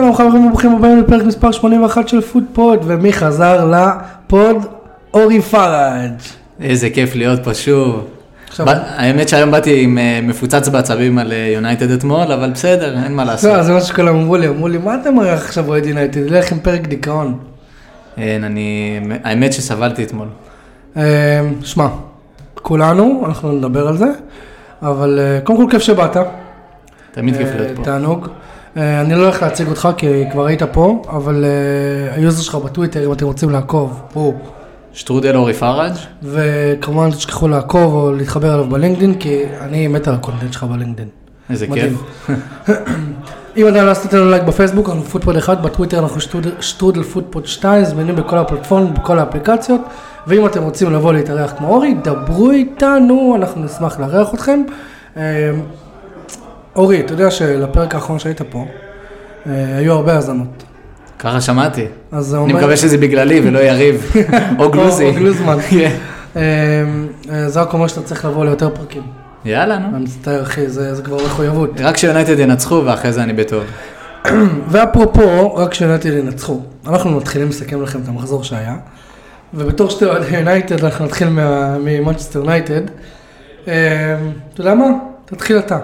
שלום חברים וברוכים הבאים לפרק מספר 81 של פוד פוד, ומי חזר לפוד? אורי פראג'. איזה כיף להיות פה שוב. עכשיו- ב- האמת שהיום באתי עם אה, מפוצץ בעצבים על יונייטד אתמול, אבל בסדר, אין מה לעשות. לא, זה מה שכולם אמרו לי, אמרו לי, מה אתה מארח עכשיו אוהד יונייטד? לך עם פרק דיכאון. אין, אני... האמת שסבלתי אתמול. אה, שמע, כולנו, אנחנו נדבר על זה, אבל אה, קודם כל כיף שבאת. תמיד כיף אה, להיות פה. תענוג. אה, אני לא הולך להציג אותך כי כבר היית פה, אבל אה, ה user שלך בטוויטר, אם אתם רוצים לעקוב, הוא. שטרודל אורי פראג', וכמובן אל תשכחו לעקוב או להתחבר אליו בלינקדאין, כי אני מת על ה content שלך בלינקדאין. איזה. כיף. אם עדיין לא עשיתם לנו לייק בפייסבוק, אנחנו פודפוד 1, בטוויטר אנחנו שטרודל- שטרודל פודפוד 2, זמינים בכל הפלטפורמות, בכל האפליקציות, ואם אתם רוצים לבוא להתארח כמו אורי, דברו איתנו, אנחנו נשמח לארח אתכם. אורי, אתה יודע שלפרק האחרון שהיית פה, אה, היו הרבה האזנות. ככה שמעתי. אז אני. מקווה שזה בגללי ולא יריב. או גלוזי. או גלוזמן. כן. אה, אה, זה רק אומר שאתה צריך לבוא ליותר פרקים. יאללה, נו. אני מצטער אחי, זה כבר מחויבות. רק שיונייטד ינצחו ואחרי זה אני בטוב. ואפרופו, רק שיונייטד ינצחו, אנחנו מתחילים לסכם לכם את המחזור שהיה, ובתור שתי אוהדי יונייטד אנחנו נתחיל ממנצ'סטר יונייטד. אתה יודע מה? תתחיל אתה.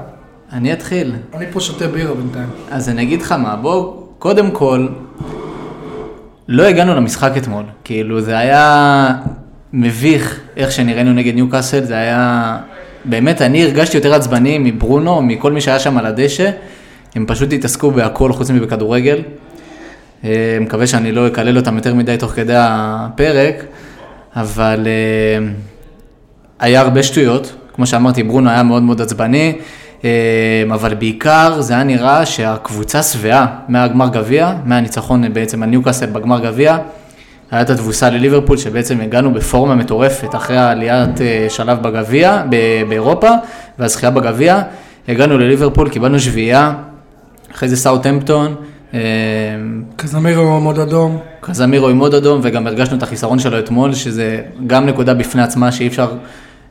אני אתחיל. אני פה שותה בירה בינתיים. אז אני אגיד לך מה, בוא, קודם כל, לא הגענו למשחק אתמול. כאילו, זה היה מביך איך שנראינו נגד ניוקאסל, זה היה... באמת, אני הרגשתי יותר עצבני מברונו, מכל מי שהיה שם על הדשא. הם פשוט התעסקו בהכל חוץ מבכדורגל. אה, מקווה שאני לא אקלל אותם יותר מדי תוך כדי הפרק, אבל אה, היה הרבה שטויות. כמו שאמרתי, ברונו היה מאוד מאוד עצבני, אבל בעיקר זה היה נראה שהקבוצה שבעה מהגמר גביע, מהניצחון בעצם על ניוקאסל בגמר גביע. היה את התבוסה לליברפול, שבעצם הגענו בפורמה מטורפת אחרי העליית אה, שלב בגביע, באירופה, והזכייה בגביע. הגענו לליברפול, קיבלנו שביעייה, אחרי זה סאוטהמפטון, אה, קזמירו מאוד אדום. קזמירו עם עוד אדום, וגם הרגשנו את החיסרון שלו אתמול, שזה גם נקודה בפני עצמה שאי אפשר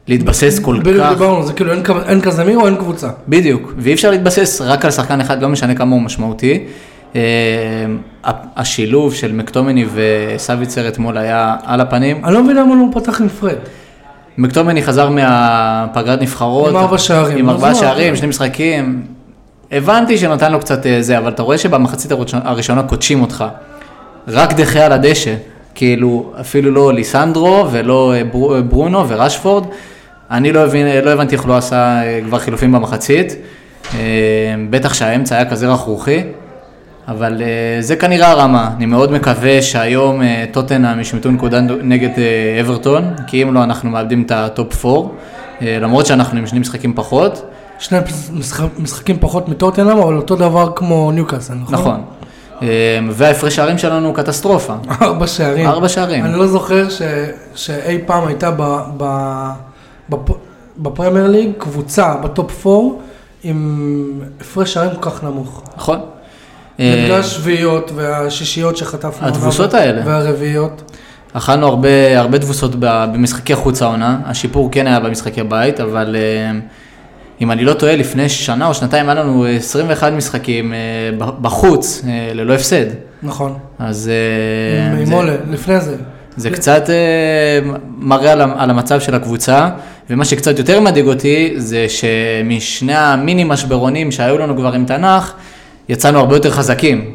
להתבסס כל בדיוק כך. דיברנו, זה כאילו אין אין קזמירו, אין קבוצה. בדיוק, ואי אפשר להתבסס רק על שחקן אחד, לא משנה כמה הוא משמעותי. אה, השילוב של מקטומני וסביצר אתמול היה על הפנים. אני לא מבין למה הוא לא פתח עם פרד. מקטומני חזר מהפגרת נבחרות. עם ארבע שערים. עם מה? שערים, שני משחקים. הבנתי שנתן לו קצת אה, זה, אבל אתה רואה שבמחצית הראשונה- כותשים אותך. רק דה חאה על הדשא. כאילו, אפילו לא ליסנדרו ולא אה, ברונו ורשפורד. אני לא, הבין, לא הבנתי איך לא עשה אה, כבר חילופים במחצית. אה, בטח שהאמצע היה כזה רכרוכי. אבל אה, זה כנראה הרמה, אני מאוד מקווה שהיום טוטנאם ישמטו נקודה נגד אברטון, כי אם לא אנחנו מאבדים את ה top 4, אה, למרות שאנחנו עם שני משחקים פחות, שני משחק- משחקים פחות מטוטנאם, אבל אותו דבר כמו ניוקאסל, נכון? נכון. וההפרש שערים שלנו הוא קטסטרופה, ארבע שערים. ארבע שערים. אני לא זוכר ש- שאי פעם הייתה ב- ב- בפ- בפרמייר ליג קבוצה בטופ 4 עם הפרש שערים כל כך נמוך. נכון. אה, בגלל השביעיות והשישיות שחטפנו. התבוסות האלה. והרביעיות. אכלנו הרבה, הרבה תבוסות במשחקי חוץ העונה, השיפור כן היה במשחקי בית, אבל אה, אם אני לא טועה, לפני שנה או שנתיים היה לנו 21 משחקים אה, בחוץ, אה, ללא הפסד. נכון. אז עם אה, מולה, לפני זה. זה קצת אה, מראה על המצב של הקבוצה, ומה שקצת יותר מדאיג אותי זה שמשני המיני משברונים שהיו לנו כבר עם תנ"ך, יצאנו הרבה יותר חזקים.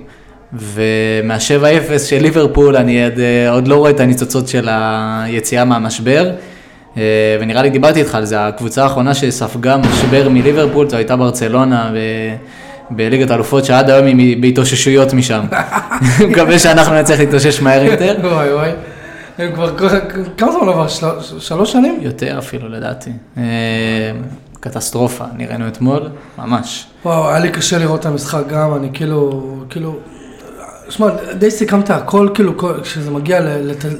ומהשבע אפס של ליברפול אני עוד, אה, עוד לא רואה את הניצוצות של היציאה מהמשבר. אה, ונראה לי דיברתי איתך על זה, הקבוצה האחרונה שספגה משבר מליברפול זו הייתה ברצלונה ב- בליגת האלופות, שעד היום היא בהתאוששויות משם. מקווה שאנחנו נצליח להתאושש מהר יותר. וואי וואי. הם כבר, כמה זמן עבר? של- שלוש שנים? יותר אפילו לדעתי. אה, קטסטרופה, נראינו אתמול, ממש. וואו, היה לי קשה לראות את המשחק גם, אני כאילו, כאילו, שמע, די סיכמת הכל, כאילו, כשזה מגיע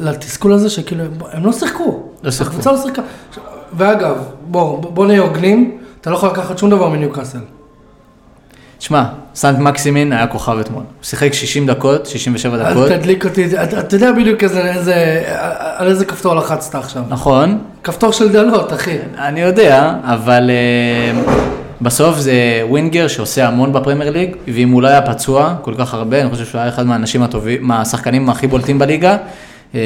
לתסכול הזה, שכאילו, הם לא שיחקו. לא שיחקו. הקבוצה לא שיחקה. ואגב, בוא, בוא נהיה הוגנים, אתה לא יכול לקחת שום דבר מניוקאסל. שמע, סנט מקסימין היה כוכב אתמול. הוא שיחק 60 דקות, 67 דקות. אל תדליק אותי, אתה יודע בדיוק איזה, על איזה כפתור לחצת עכשיו. נכון, כפתור של דלות, אחי. אני יודע, אבל אה, בסוף זה ווינגר שעושה המון בפרמייר ליג, ואם הוא לא היה פצוע כל כך הרבה, אני חושב שהוא היה אחד מהאנשים הטובים, מהשחקנים הכי בולטים בליגה. אה,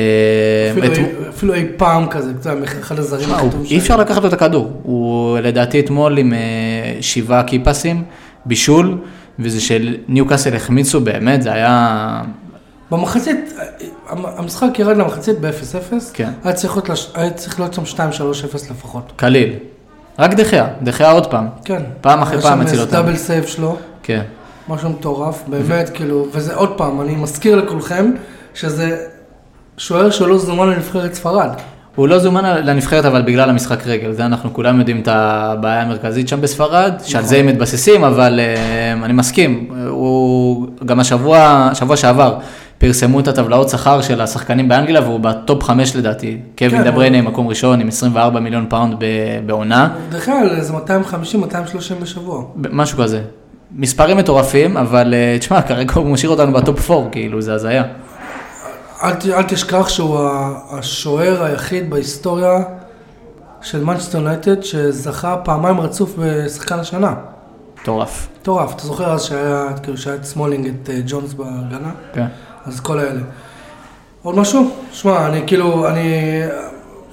אפילו את- אי- אפילו אי פעם כזה, אתה יודע, אחד הזרים תשמע, הוא- טובים אי אפשר לקחת לו את הכדור. הוא לדעתי אתמול עם אה, שבעה קיפסים, בישול, וזה של ניוקאסל החמיצו באמת, זה היה... במחצית, המשחק ירד למחצית ב-0-0, כן. היה צריך להיות לש- היה צריך להיות שם 2-3-0 לפחות. קליל. רק דה חאה, דה חאה עוד פעם. כן. פעם אחרי פעם היה הציל שם אותם. double save שלו, כן. משהו מטורף, באמת, כאילו, וזה עוד פעם, אני מזכיר לכולכם, שזה שוער שלא זומן לנבחרת ספרד. הוא לא זומן לנבחרת אבל בגלל המשחק רגל, זה אנחנו כולם יודעים את הבעיה המרכזית שם בספרד, שעל נכון. זה הם מתבססים, אבל אה, אני מסכים, הוא גם השבוע, שבוע שעבר, פרסמו את הטבלאות שכר של השחקנים באנגליה והוא ב top חמש לדעתי, קווין כן, דה בריינה הוא- מקום ראשון עם 24 מיליון פאונד בעונה, דרך אגב, זה 250-230 בשבוע. משהו כזה. מספרים מטורפים, אבל אה, תשמע, כרגע הוא משאיר אותנו ב top 4, כאילו, זה הזיה. אל, אל תשכח שהוא השוער היחיד בהיסטוריה של מנצ'סטר יונייטד שזכה פעמיים רצוף בשחקן השנה. מטורף. מטורף, אתה זוכר אז שהיה, כאילו שהיה את סמולינג, את אה, ג'ונס בהגנה? כן. אז כל האלה. עוד משהו? שמע, אני כאילו, אני...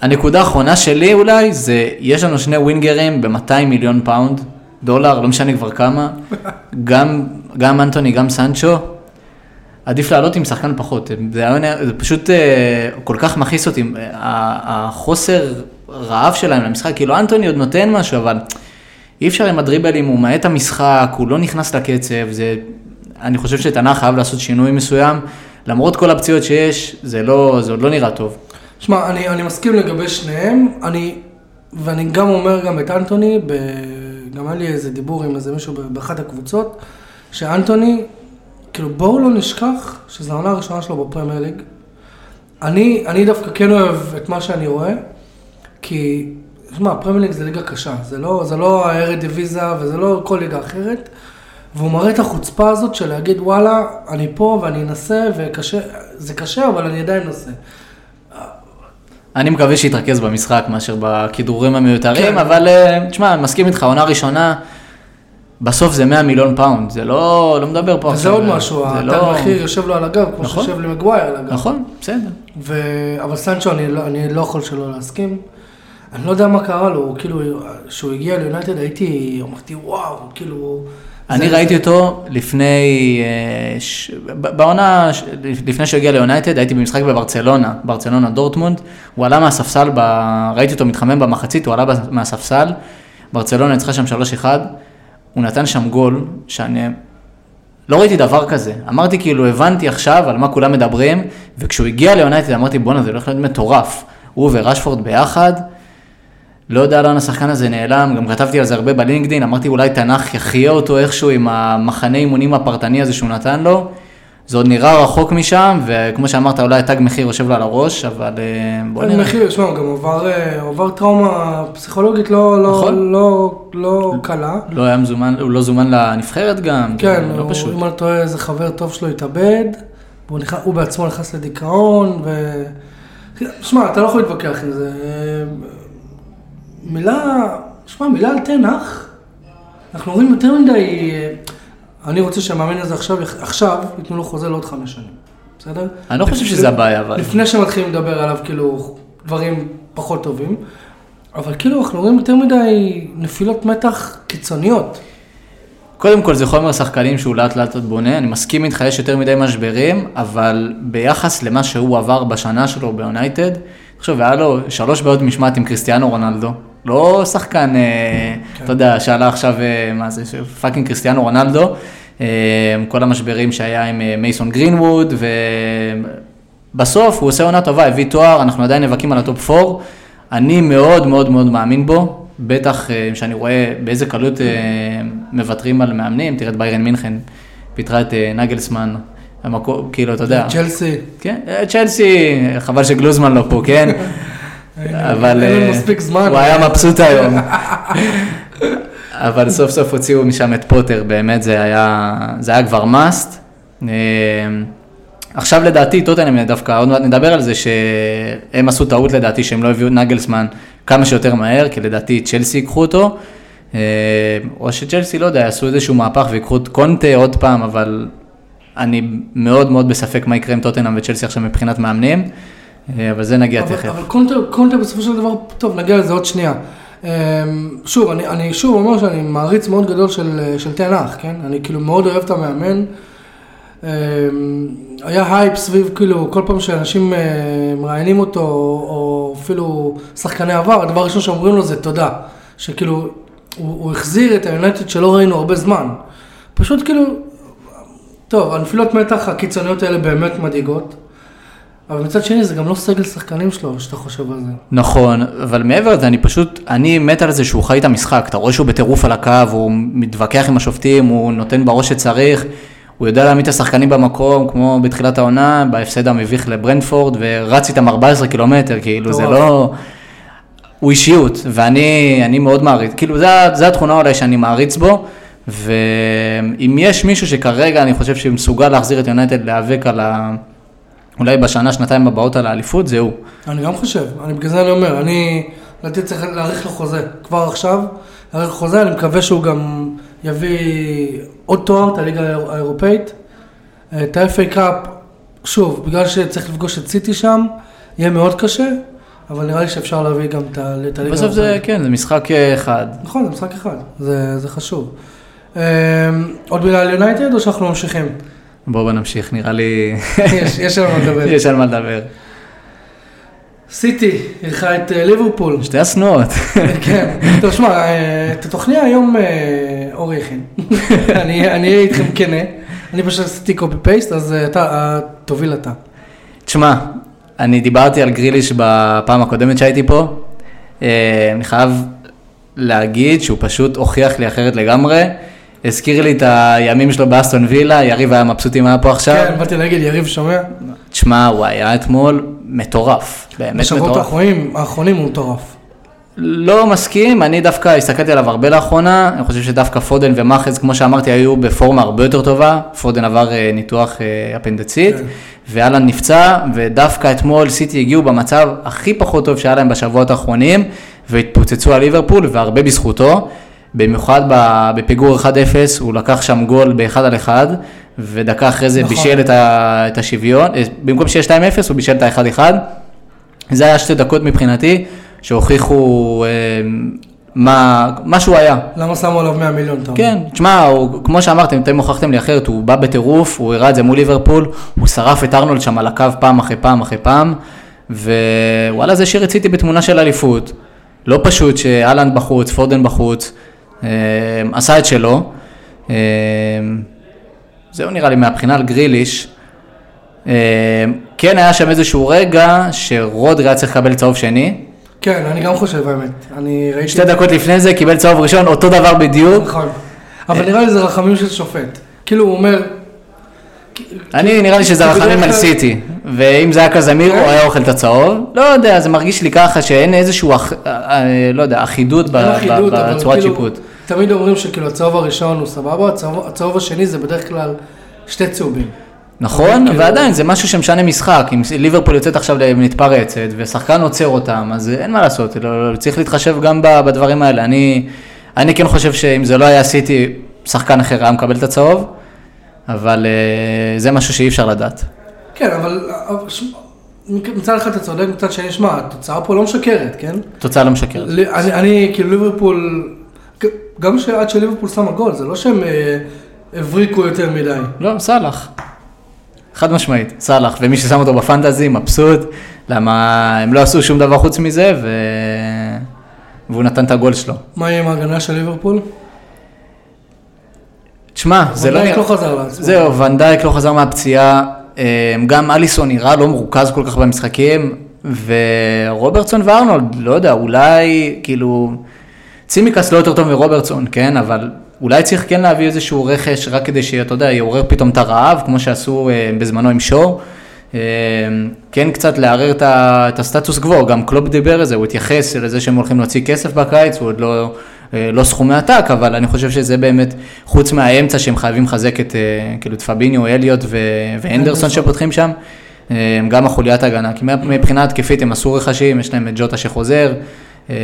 הנקודה האחרונה שלי אולי, זה יש לנו שני ווינגרים ב-200 מיליון פאונד, דולר, לא משנה כבר כמה, גם, גם אנטוני, גם סנצ'ו, עדיף לעלות עם שחקן פחות, זה, היה- זה פשוט אה, כל כך מכעיס אותי, אה, החוסר רעב שלהם למשחק, כאילו אנטוני עוד נותן משהו, אבל אי אפשר עם הדריבלים, הוא מאט המשחק, הוא לא נכנס לקצב, זה, אני חושב שתנח חייב לעשות שינוי מסוים, למרות כל הפציעות שיש, זה, לא, זה עוד לא נראה טוב. שמע, אני, אני מסכים לגבי שניהם, אני, ואני גם אומר גם את אנטוני, ב, גם היה לי איזה דיבור עם איזה מישהו באחת הקבוצות, שאנטוני, כאילו בואו לא נשכח שזו העונה הראשונה שלו בפרמייר ליג. אני, אני דווקא כן אוהב את מה שאני רואה, כי, שמע, פרמייר ליג זה ליגה קשה, זה לא, זה לא הארדיוויזיה וזה לא כל ליגה אחרת, והוא מראה את החוצפה הזאת של להגיד וואלה, אני פה ואני אנסה, וקשה, זה קשה אבל אני עדיין אנסה. אני מקווה שיתרכז במשחק מאשר בכדרורים המיותרים, כן. אבל אה, תשמע, מסכים איתך, עונה ראשונה, בסוף זה 100 מיליון פאונד, זה לא, לא מדבר פה עכשיו. עוד אה, משהו, זה התג- מחיר יושב לו על הגב, כמו נכון. שיושב למגווייר על הגב. נכון, בסדר. ו... אבל סנצ'ו, אני לא, אני לא יכול שלא להסכים. אני לא יודע מה קרה לו, כאילו, כשהוא הגיע ליונייטד הייתי, אמרתי, וואו, כאילו... אני זה- ראיתי זה- אותו לפני, אה, ש- בעונה, ש- לפני שהוא הגיע ליונייטד, הייתי במשחק בברצלונה, ברצלונה דורטמונד, הוא עלה מהספסל, ב- ראיתי אותו מתחמם במחצית, הוא עלה מהספסל, ברצלונה ניצחה שם 3-1, הוא נתן שם גול, שאני לא ראיתי דבר כזה, אמרתי כאילו, הבנתי עכשיו על מה כולם מדברים, וכשהוא הגיע ליונייטד אמרתי, בואנה, זה הולך להיות מטורף, הוא ורשפורד ביחד, לא יודע לאן השחקן הזה נעלם, גם כתבתי על זה הרבה בלינקדאין, אמרתי אולי תנח יחיה אותו איכשהו עם המחנה אימונים הפרטני הזה שהוא נתן לו. זה עוד נראה רחוק משם, וכמו שאמרת, אולי תג מחיר יושב לו על הראש, אבל אה, בוא נראה. מחיר, שמע, הוא גם עבר, אה, הוא עבר טראומה פסיכולוגית לא, לא, נכון. לא, לא קלה. לא היה מזומן, הוא לא זומן לנבחרת גם, כן, זה לא הוא, פשוט. אם אני טועה, איזה חבר טוב שלו התאבד, והוא נכ... הוא בעצמו נכנס לדיכאון, ו... שמע, אתה לא יכול להתווכח עם זה. מילה, שמע, מילה על תנח, אנחנו רואים יותר מדי, אני רוצה שהמאמן הזה עכשיו, עכשיו ייתנו לו חוזה לעוד חמש שנים, בסדר? אני לא חושב שזה הבעיה, אבל. לפני שמתחילים לדבר עליו, כאילו, דברים פחות טובים, אבל כאילו, אנחנו רואים יותר מדי נפילות מתח קיצוניות. קודם כל זה חומר שחקנים שהוא לאט לאט עוד בונה, אני מסכים איתך, יש יותר מדי משברים, אבל ביחס למה שהוא עבר בשנה שלו ביונייטד, עכשיו היה לו שלוש בעיות משמעת עם קריסטיאנו רונלדו, לא שחקן, אה, אתה יודע, שעלה עכשיו, אה, מה זה, fucking קריסטיאנו רונלדו, כל המשברים שהיה עם אה, מייסון גרינווד, ובסוף הוא עושה עונה טובה, הביא תואר, אנחנו עדיין נאבקים על ה top 4, אני מאוד מאוד מאוד מאמין בו, בטח שאני רואה באיזה קלות מוותרים על מאמנים, תראה את ביירן מינכן, פיטרה את נגלסמן, המקום, כאילו, אתה יודע, צ'לסי. כן, צ'לסי, חבל שגלוזמן לא פה, כן? אבל אין לנו אה, מספיק זמן. הוא היה מבסוט היום. אבל סוף סוף הוציאו משם את פוטר, באמת זה היה, זה היה כבר must. עכשיו לדעתי, טוטנאם דווקא, עוד מעט נדבר על זה, שהם עשו טעות לדעתי שהם לא הביאו את נגלסמן כמה שיותר מהר, כי לדעתי צ'לסי ייקחו אותו. אה, או שצ'לסי, לא יודע, יעשו איזשהו מהפך ויקחו את קונטה עוד פעם, אבל אני מאוד מאוד בספק מה יקרה עם טוטנאם וצ'לסי עכשיו מבחינת מאמנים, אה, אבל זה נגיע אבל, תכף. אבל קונטה, קונטה בסופו של דבר, טוב, נגיע לזה עוד שנייה. אמ, שוב, אני, אני שוב אומר שאני מעריץ מאוד גדול של, של תנח, כן? אני כאילו מאוד אוהב את המאמן. אמ, היה הייפ סביב, כאילו, כל פעם שאנשים אה, מראיינים אותו, או אפילו שחקני עבר, הדבר הראשון שאומרים לו זה תודה. שכאילו, הוא, הוא החזיר את היונייטד שלא ראינו הרבה זמן. פשוט כאילו, טוב, הנפילות מתח הקיצוניות האלה באמת מדאיגות. אבל מצד שני זה גם לא סגל שחקנים שלו, שאתה חושב על זה. נכון, אבל מעבר לזה, אני פשוט, אני מת על זה שהוא חי את המשחק, אתה רואה שהוא בטירוף על הקו, הוא מתווכח עם השופטים, הוא נותן בראש שצריך, הוא יודע להעמיד את השחקנים במקום, כמו בתחילת העונה, בהפסד המביך לברנדפורד, ורץ איתם 14 קילומטר, כאילו, זה מטורף. לא... הוא אישיות, ואני אני מאוד מעריץ, כאילו, זה, זה התכונה אולי שאני מעריץ בו, ואם יש מישהו שכרגע אני חושב שמסוגל להחזיר את יונייטד להיאבק על ה... אולי בשנה, שנתיים הבאות על האליפות, זה הוא. אני גם חושב, אני בגלל זה אני אומר, אני לדעתי צריך להאריך לו חוזה, כבר עכשיו, להאריך חוזה, אני מקווה שהוא גם יביא עוד תואר, את הליגה האיר- האירופאית, את ה-FA קאפ, שוב, בגלל שצריך לפגוש את סיטי שם, יהיה מאוד קשה, אבל נראה לי שאפשר להביא גם את הליגה בסוף זה, כן, זה משחק אה, אחד. נכון, זה משחק אחד, זה, זה חשוב. אמ, עוד מילה על יונייטד או שאנחנו ממשיכים? בואו בוא נמשיך, נראה לי... יש, יש על מה לדבר. יש על מה לדבר. סיטי אירחה את אה, ליברפול. שתי השנואות. כן, טוב, שמע, אה, את התוכניה היום אה, אורי הכין. אני אהיה איתכם כנה. אני פשוט עשיתי קופי פייסט, אז אתה, תוביל אתה. תשמע, אני דיברתי על גריליש בפעם הקודמת שהייתי פה. אני חייב להגיד שהוא פשוט הוכיח לי אחרת לגמרי. הזכיר לי את הימים שלו באסטון וילה, יריב היה מבסוט אם היה פה עכשיו. כן, באתי להגיד, יריב שומע? תשמע, הוא היה אתמול מטורף, באמת בשבועות מטורף. האחרונים, האחרונים הוא מטורף. לא מסכים, אני דווקא הסתכלתי עליו הרבה לאחרונה, אני חושב שדווקא פודן ומאחז, כמו שאמרתי, היו בפורמה הרבה יותר טובה, פודן עבר אה, ניתוח אה, אפנדצית, כן. ואלן נפצע, ודווקא אתמול סיטי הגיעו במצב הכי פחות טוב שהיה להם בשבועות האחרונים, והתפוצצו על ליברפול, והרבה בזכותו, במיוחד בפיגור 1-0, הוא לקח שם גול באחד על אחד, ודקה אחרי זה נכון. בישל את, ה- את השוויון, אה, במקום שיהיה 2-0 הוא בישל את ה-1-1. זה היה שתי דקות מבחינתי, שהוכיחו אה, מה, מה שהוא היה. למה שמו עליו 100 מיליון? כן, תשמע, הוא- כמו שאמרתם, אתם הוכחתם לי אחרת, הוא בא בטירוף, הוא הראה את זה מול ליברפול, הוא שרף את ארנולד שם על הקו פעם אחרי פעם אחרי פעם, ווואלה, זה שרציתי בתמונה של אליפות. לא פשוט שאלנד בחוץ, פודן בחוץ, עשה את שלו. אה, זהו נראה לי מהבחינה על גריליש. אה, כן היה שם איזשהו רגע שרודרי היה צריך לקבל צהוב שני. כן, אני גם חושב, האמת. אני ראיתי... שתי דקות לפני זה קיבל צהוב ראשון, אותו דבר בדיוק. נכון. אבל נראה לי זה רחמים של שופט. כאילו, הוא אומר, אני, נראה לי שזה רחמים על סיטי, ואם זה היה קזמיר, כן. הוא היה אוכל את הצהוב. לא יודע, זה מרגיש לי ככה שאין איזשהו, אח- אה, לא יודע, אחידות בצורת כאילו, שיפוט. תמיד אומרים שכאילו הצהוב הראשון הוא סבבה, הצהוב- הצהוב השני זה בדרך כלל שתי צהובים. נכון, כאילו- ועדיין זה משהו שמשנה משחק. אם ליברפול יוצאת עכשיו למתפרצת, ושחקן עוצר אותם, אז אין מה לעשות, לא- צריך להתחשב גם בדברים האלה. אני אני כן חושב שאם זה לא היה סיטי, שחקן אחר היה מקבל את הצהוב, אבל אה, זה משהו שאי אפשר לדעת. כן, אבל מצד אחד אתה צודק, מצד שני, שמע, התוצאה פה לא משקרת, כן? תוצאה לא משקרת. אני, אני כאילו ליברפול, גם שעד שליברפול שמה גול, זה לא שהם אה, הבריקו יותר מדי. לא, סאלח. חד משמעית, סאלח, ומי ששם אותו בפנטזי מבסוט, למה הם לא עשו שום דבר חוץ מזה, ו... והוא נתן את הגול שלו. מה יהיה עם ההגנה של ליברפול? תשמע, זה לא ונדייק. לא חזר לעצמו. זהו, ונדייק לא חזר מהפציעה, אה, גם אליסון נראה לא מרוכז כל כך במשחקים, ורוברטסון וארנולד, לא יודע, אולי, כאילו, צימקס לא יותר טוב מרוברטסון, כן, אבל אולי צריך כן להביא איזשהו רכש רק כדי שאתה יודע, יעורר פתאום את הרעב, כמו שעשו אה, בזמנו עם שור. אה, כן קצת לערער את את הסטטוס קוו, גם קלופ דיבר על זה, הוא התייחס לזה שהם הולכים להוציא כסף בקיץ, הוא עוד לא, אה, לא סכומי עתק, אבל אני חושב שזה באמת, חוץ מהאמצע שהם חייבים לחזק את, אה, כאילו את פביניו, אליוט ו- והנדרסון הנדרסון. שפותחים שם, אה, גם החוליית הגנה, כי מבחינה התקפית הם עשו רכשים, יש להם את ג'וטה שחוזר, אה,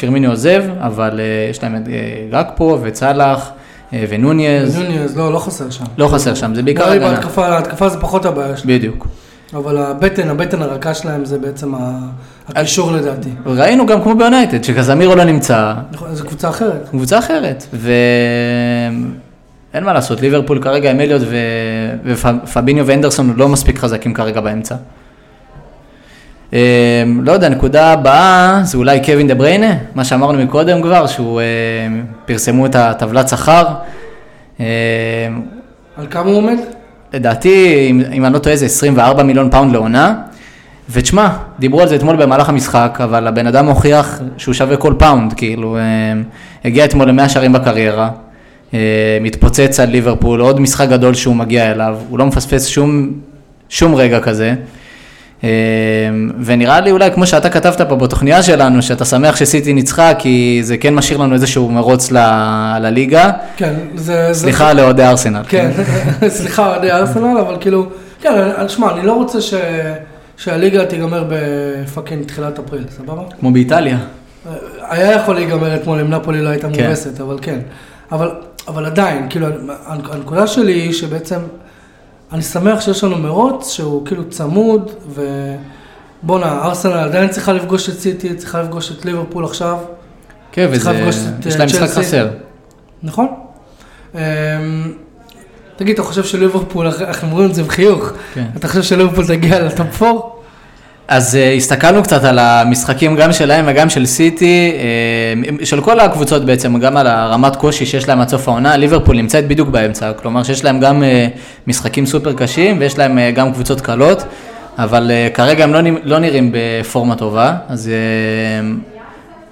פירמיני עוזב, אבל אה, יש להם את אה, גקפו וצלח ונוניז, נוניז, לא, לא חסר שם. לא חסר שם, זה בעיקר הגנה. בהתקפה, ההתקפה זה פחות הבעיה שלי. בדיוק. אבל הבטן, הבטן הרכה שלהם זה בעצם הקישור לדעתי. ראינו גם כמו ביונייטד, שקזמירו לא נמצא, נכון, זו קבוצה אחרת. קבוצה אחרת, ואין מה לעשות, ליברפול כרגע עם אליוט. ופביניו ואנדרסון לא מספיק חזקים כרגע באמצע. אה, לא יודע, נקודה הבאה זה אולי קווין דה בריינה, מה שאמרנו מקודם כבר, שהוא אה, פרסמו את הטבלת שכר. אה, על כמה הוא עומד? לדעתי, אם, אם אני לא טועה, זה 24 מיליון פאונד לעונה. ותשמע, דיברו על זה אתמול במהלך המשחק, אבל הבן אדם הוכיח שהוא שווה כל פאונד, כאילו, הגיע אתמול למאה שערים בקריירה, מתפוצץ על ליברפול, עוד משחק גדול שהוא מגיע אליו, הוא לא מפספס שום, שום רגע כזה. אה, ונראה לי אולי, כמו שאתה כתבת פה בתוכניה שלנו, שאתה שמח שסיטי ניצחה, כי זה כן משאיר לנו איזשהו מרוץ ל- לליגה. כן, זה... זה- סליחה לאוהדי ארסנל. כן, סליחה, אוהדי ארסנל, אבל כאילו, כן, שמע, אני לא רוצה ש... שהליגה תיגמר בפאקינג תחילת אפריל, סבבה? כמו באיטליה. היה יכול להיגמר אתמול אם נפולי לא הייתה כן. מובסת, אבל כן. אבל, אבל עדיין, כאילו, הנ- הנקודה שלי היא שבעצם, אני שמח שיש לנו מרוץ שהוא כאילו צמוד, ובואנה, ארסנל עדיין צריכה לפגוש את סיטי, צריכה לפגוש את ליברפול עכשיו, כן, וזה, יש אה, להם משחק. חסר. נכון? אמ, תגיד, אתה חושב שליברפול, אנחנו אומרים את זה בחיוך, כן. אתה חושב שליברפול תגיע לטופ 4? אז uh, הסתכלנו קצת על המשחקים גם שלהם וגם של סיטי, uh, של כל הקבוצות בעצם, גם על הרמת קושי שיש להם עד סוף העונה, ליברפול נמצאת בדיוק באמצע, כלומר שיש להם גם uh, משחקים סופר קשים ויש להם uh, גם קבוצות קלות, אבל uh, כרגע הם לא, לא נראים בפורמה טובה, אז uh,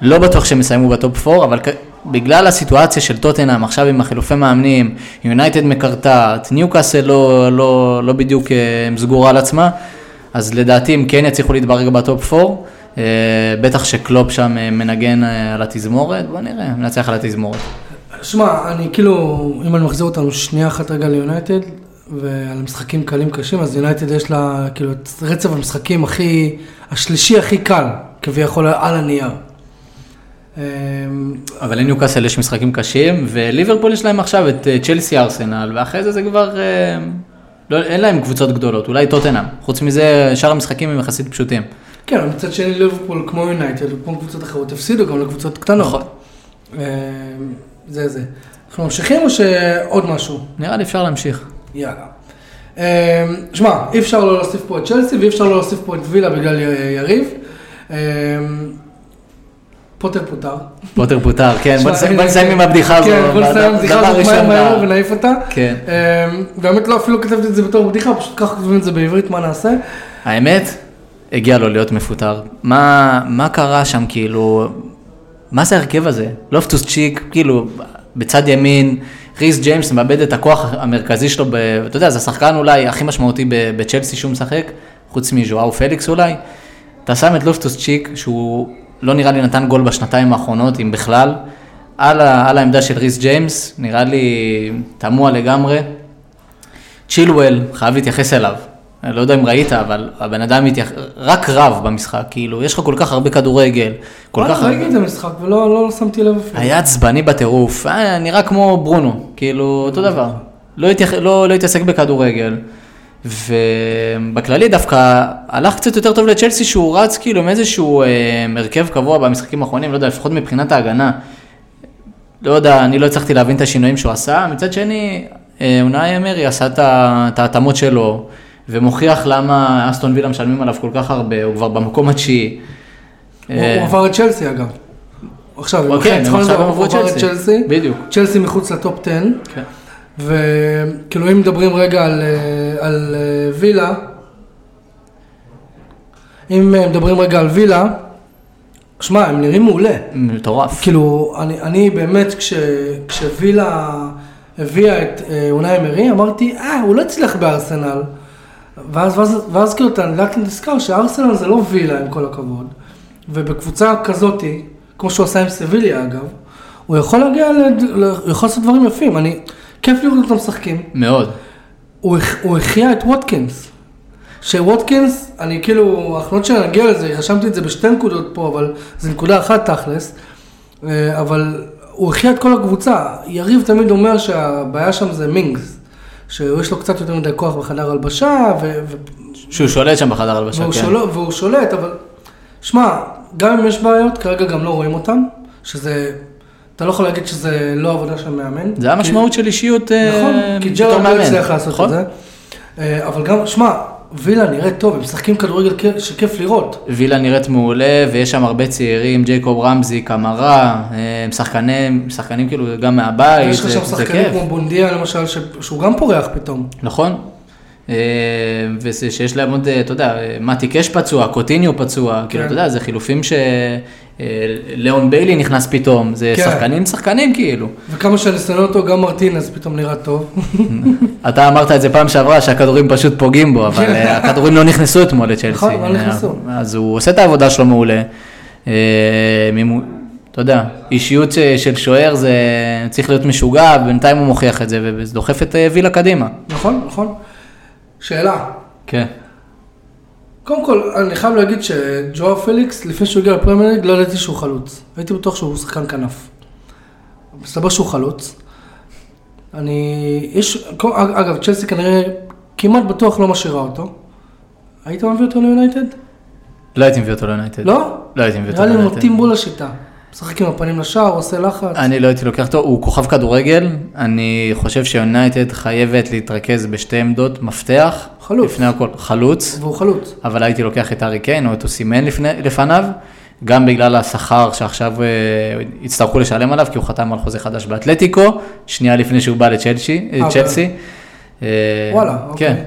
לא בטוח שהם יסיימו ב top 4, אבל בגלל הסיטואציה של טוטנאם, עכשיו עם החילופי מאמנים, יונייטד מקרטעת, ניוקאסל לא, לא, לא בדיוק uh, סגורה על עצמה, אז לדעתי הם כן יצליחו להתברג ב top 4, uh, בטח שקלופ שם uh, מנגן uh, על התזמורת, בוא נראה, ננצח על התזמורת. שמע, אני כאילו, אם אני מחזיר אותנו שנייה אחת רגע ליונייטד, ועל משחקים קלים קשים, אז יונייטד יש לה כאילו את רצף המשחקים הכי, השלישי הכי קל, כביכול על הנייר. אבל לניוקאסל יש משחקים קשים, וליברפול יש להם עכשיו את צ'לסי ארסנל, ואחרי זה זה כבר, לא, אין להם קבוצות גדולות, אולי טוטנאם, חוץ מזה שאר המשחקים הם יחסית פשוטים. כן, אבל מצד שני ליברפול כמו יונייטד, כמו קבוצות אחרות, הפסידו גם לקבוצות קטנות. נכון. אמ, זה זה. אנחנו ממשיכים או שעוד משהו? נראה לי אפשר להמשיך. יאללה. אמ, שמע, אי אפשר לא להוסיף פה את צ'לסי ואי אפשר לא להוסיף פה את וילה בגלל יריב. פוטר פוטר. פוטר פוטר, כן, בוא נסיים- עם הבדיחה הזו. כן, בוא נסיים עם הבדיחה הזאת מהר מהר ונעיף אותה. כן. אמ, באמת לא, אפילו כתבתי את זה בתור בדיחה, פשוט ככה כותבים את זה בעברית, מה נעשה? האמת, הגיע לו להיות מפוטר. מה, קרה שם, כאילו, מה זה ההרכב הזה? לופטוס צ'יק, כאילו, בצד ימין, ריס ג'יימס מאבד את הכוח המרכזי שלו, ב, אתה יודע, זה השחקן אולי הכי משמעותי בצ'לסי שהוא משחק, חוץ מז'ואאו פליקס אולי. אתה שם את לופטוס צ'יק, שהוא לא נראה לי נתן גול בשנתיים האחרונות, אם בכלל, על, ה, על העמדה של ריס ג'יימס, נראה לי תמוה לגמרי. צ'ילואל, חייב להתייחס אליו. אני לא יודע אם ראית, אבל הבן אדם מתייח... רק רב במשחק, כאילו, יש לך כל כך הרבה כדורגל, כל כך ראיתי הרבה... את המשחק ולא לא שמתי לב אפילו. היה עצבני בטירוף, היה נראה כמו ברונו, כאילו, אותו דבר. לא, התייח... לא, לא התעסק בכדורגל. ובכללי דווקא הלך קצת יותר טוב לצ'לסי שהוא רץ כאילו עם איזשהו אה, הרכב קבוע במשחקים האחרונים, לא יודע, לפחות מבחינת ההגנה. לא יודע, אני לא הצלחתי להבין את השינויים שהוא עשה, מצד שני, אה, אונאי אמרי עשה את ההתאמות שלו, ומוכיח למה אסטון וילה משלמים עליו כל כך הרבה, הוא כבר במקום התשיעי. הוא אה, עבר את צ'לסי אגב. עכשיו, כן, עכשיו הוא עבר את. צ'לסי. בדיוק. צ'לסי מחוץ לטופ 10. כן. וכאילו אם מדברים רגע על, אה, על אה, וילה, אם אה, מדברים רגע על וילה, שמע, הם נראים מעולה. מטורף. כאילו, אני, אני באמת, כש, כשווילה הביאה את אונאי אמרי, אמרתי, אה, הוא לא הצליח בארסנל. ואז, ואז, ואז כאילו אתה לאט נזכר שארסנל זה לא וילה, עם כל הכבוד. ובקבוצה כזאתי, כמו שהוא עשה עם סביליה אגב, הוא יכול להגיע, לד... הוא יכול לעשות דברים יפים. אני, כיף לראות אותם משחקים. מאוד. הוא, הוא החיה את ווטקינס. שווטקינס, אני כאילו, עוד שניה נגיע לזה, רשמתי את זה בשתי נקודות פה, אבל זה נקודה אחת תכלס, אה, אבל הוא החיה את כל הקבוצה. יריב תמיד אומר שהבעיה שם זה מינגס, שיש לו קצת יותר מדי כוח בחדר הלבשה, ו- שהוא שולט שם בחדר הלבשה, כן. שולט, והוא שולט, אבל שמע, גם אם יש בעיות, כרגע גם לא רואים אותם, שזה, אתה לא יכול להגיד שזה לא עבודה של מאמן. זה המשמעות של אישיות אה, נכון, כי בתור ג'רד לא מאמן. הצליח לעשות נכון? את זה. אה, אבל גם, שמע, וילה נראית טוב, הם משחקים כדורגל כיף- שכיף לראות. וילה נראית מעולה, ויש שם הרבה צעירים, ג'ייקוב רמזי, קמרה, אה, הם שחקנים, שחקנים כאילו גם מהבית, יש לך זה, שם זה שחקנים כיף, כמו בונדיה למשל, שהוא גם פורח פתאום. נכון? אה, ושיש להם עוד, אה, אתה יודע, אה, מתי קש פצוע, קוטיניו פצוע, כאילו, כן. אתה יודע, זה חילופים ש... אה, ליאון ביילי נכנס פתאום, זה כן. שחקנים, שחקנים כאילו. וכמה שאני שונא אותו, גם מרטינס פתאום נראה טוב. אתה אמרת את זה פעם שעברה, שהכדורים פשוט פוגעים בו, אבל אה, הכדורים לא נכנסו אתמול לצ'לסי. נכון, לא נכנסו. אה, אז הוא עושה את העבודה שלו מעולה. אתה יודע, אישיות של שוער זה צריך להיות משוגע, בינתיים הוא מוכיח את זה, וזה דוחף את וילה קדימה. נכון, נכון. שאלה, כן. קודם כל, אני חייב להגיד שג'ואר פליקס, לפני שהוא הגיע לפרמייר ליג, לא ידעתי שהוא חלוץ. הייתי בטוח שהוא שחקן כנף. מסתבר שהוא חלוץ. אני... יש... אגב, צ'לסי כנראה כמעט בטוח לא משאירה אותו. היית מביא אותו ליונייטד? לא הייתי מביא אותו ליונייטד. לא? לא הייתי מביא אותו נראה לי ליונייטד. מוטים בול השיטה. משחק עם הפנים לשער, עושה לחץ. אני לא הייתי לוקח אותו, הוא כוכב כדורגל, אני חושב שיונייטד חייבת להתרכז בשתי עמדות מפתח. חלוץ. לפני הכל, חלוץ. והוא חלוץ. אבל הייתי לוקח את ארי קיין או את אוסימן לפני- לפניו, גם בגלל השכר שעכשיו אה, יצטרכו לשלם עליו, כי הוא חתם על חוזה חדש באתלטיקו, שנייה לפני שהוא בא לצ'לסי. אה. אה, וואלה, אוקיי. כן.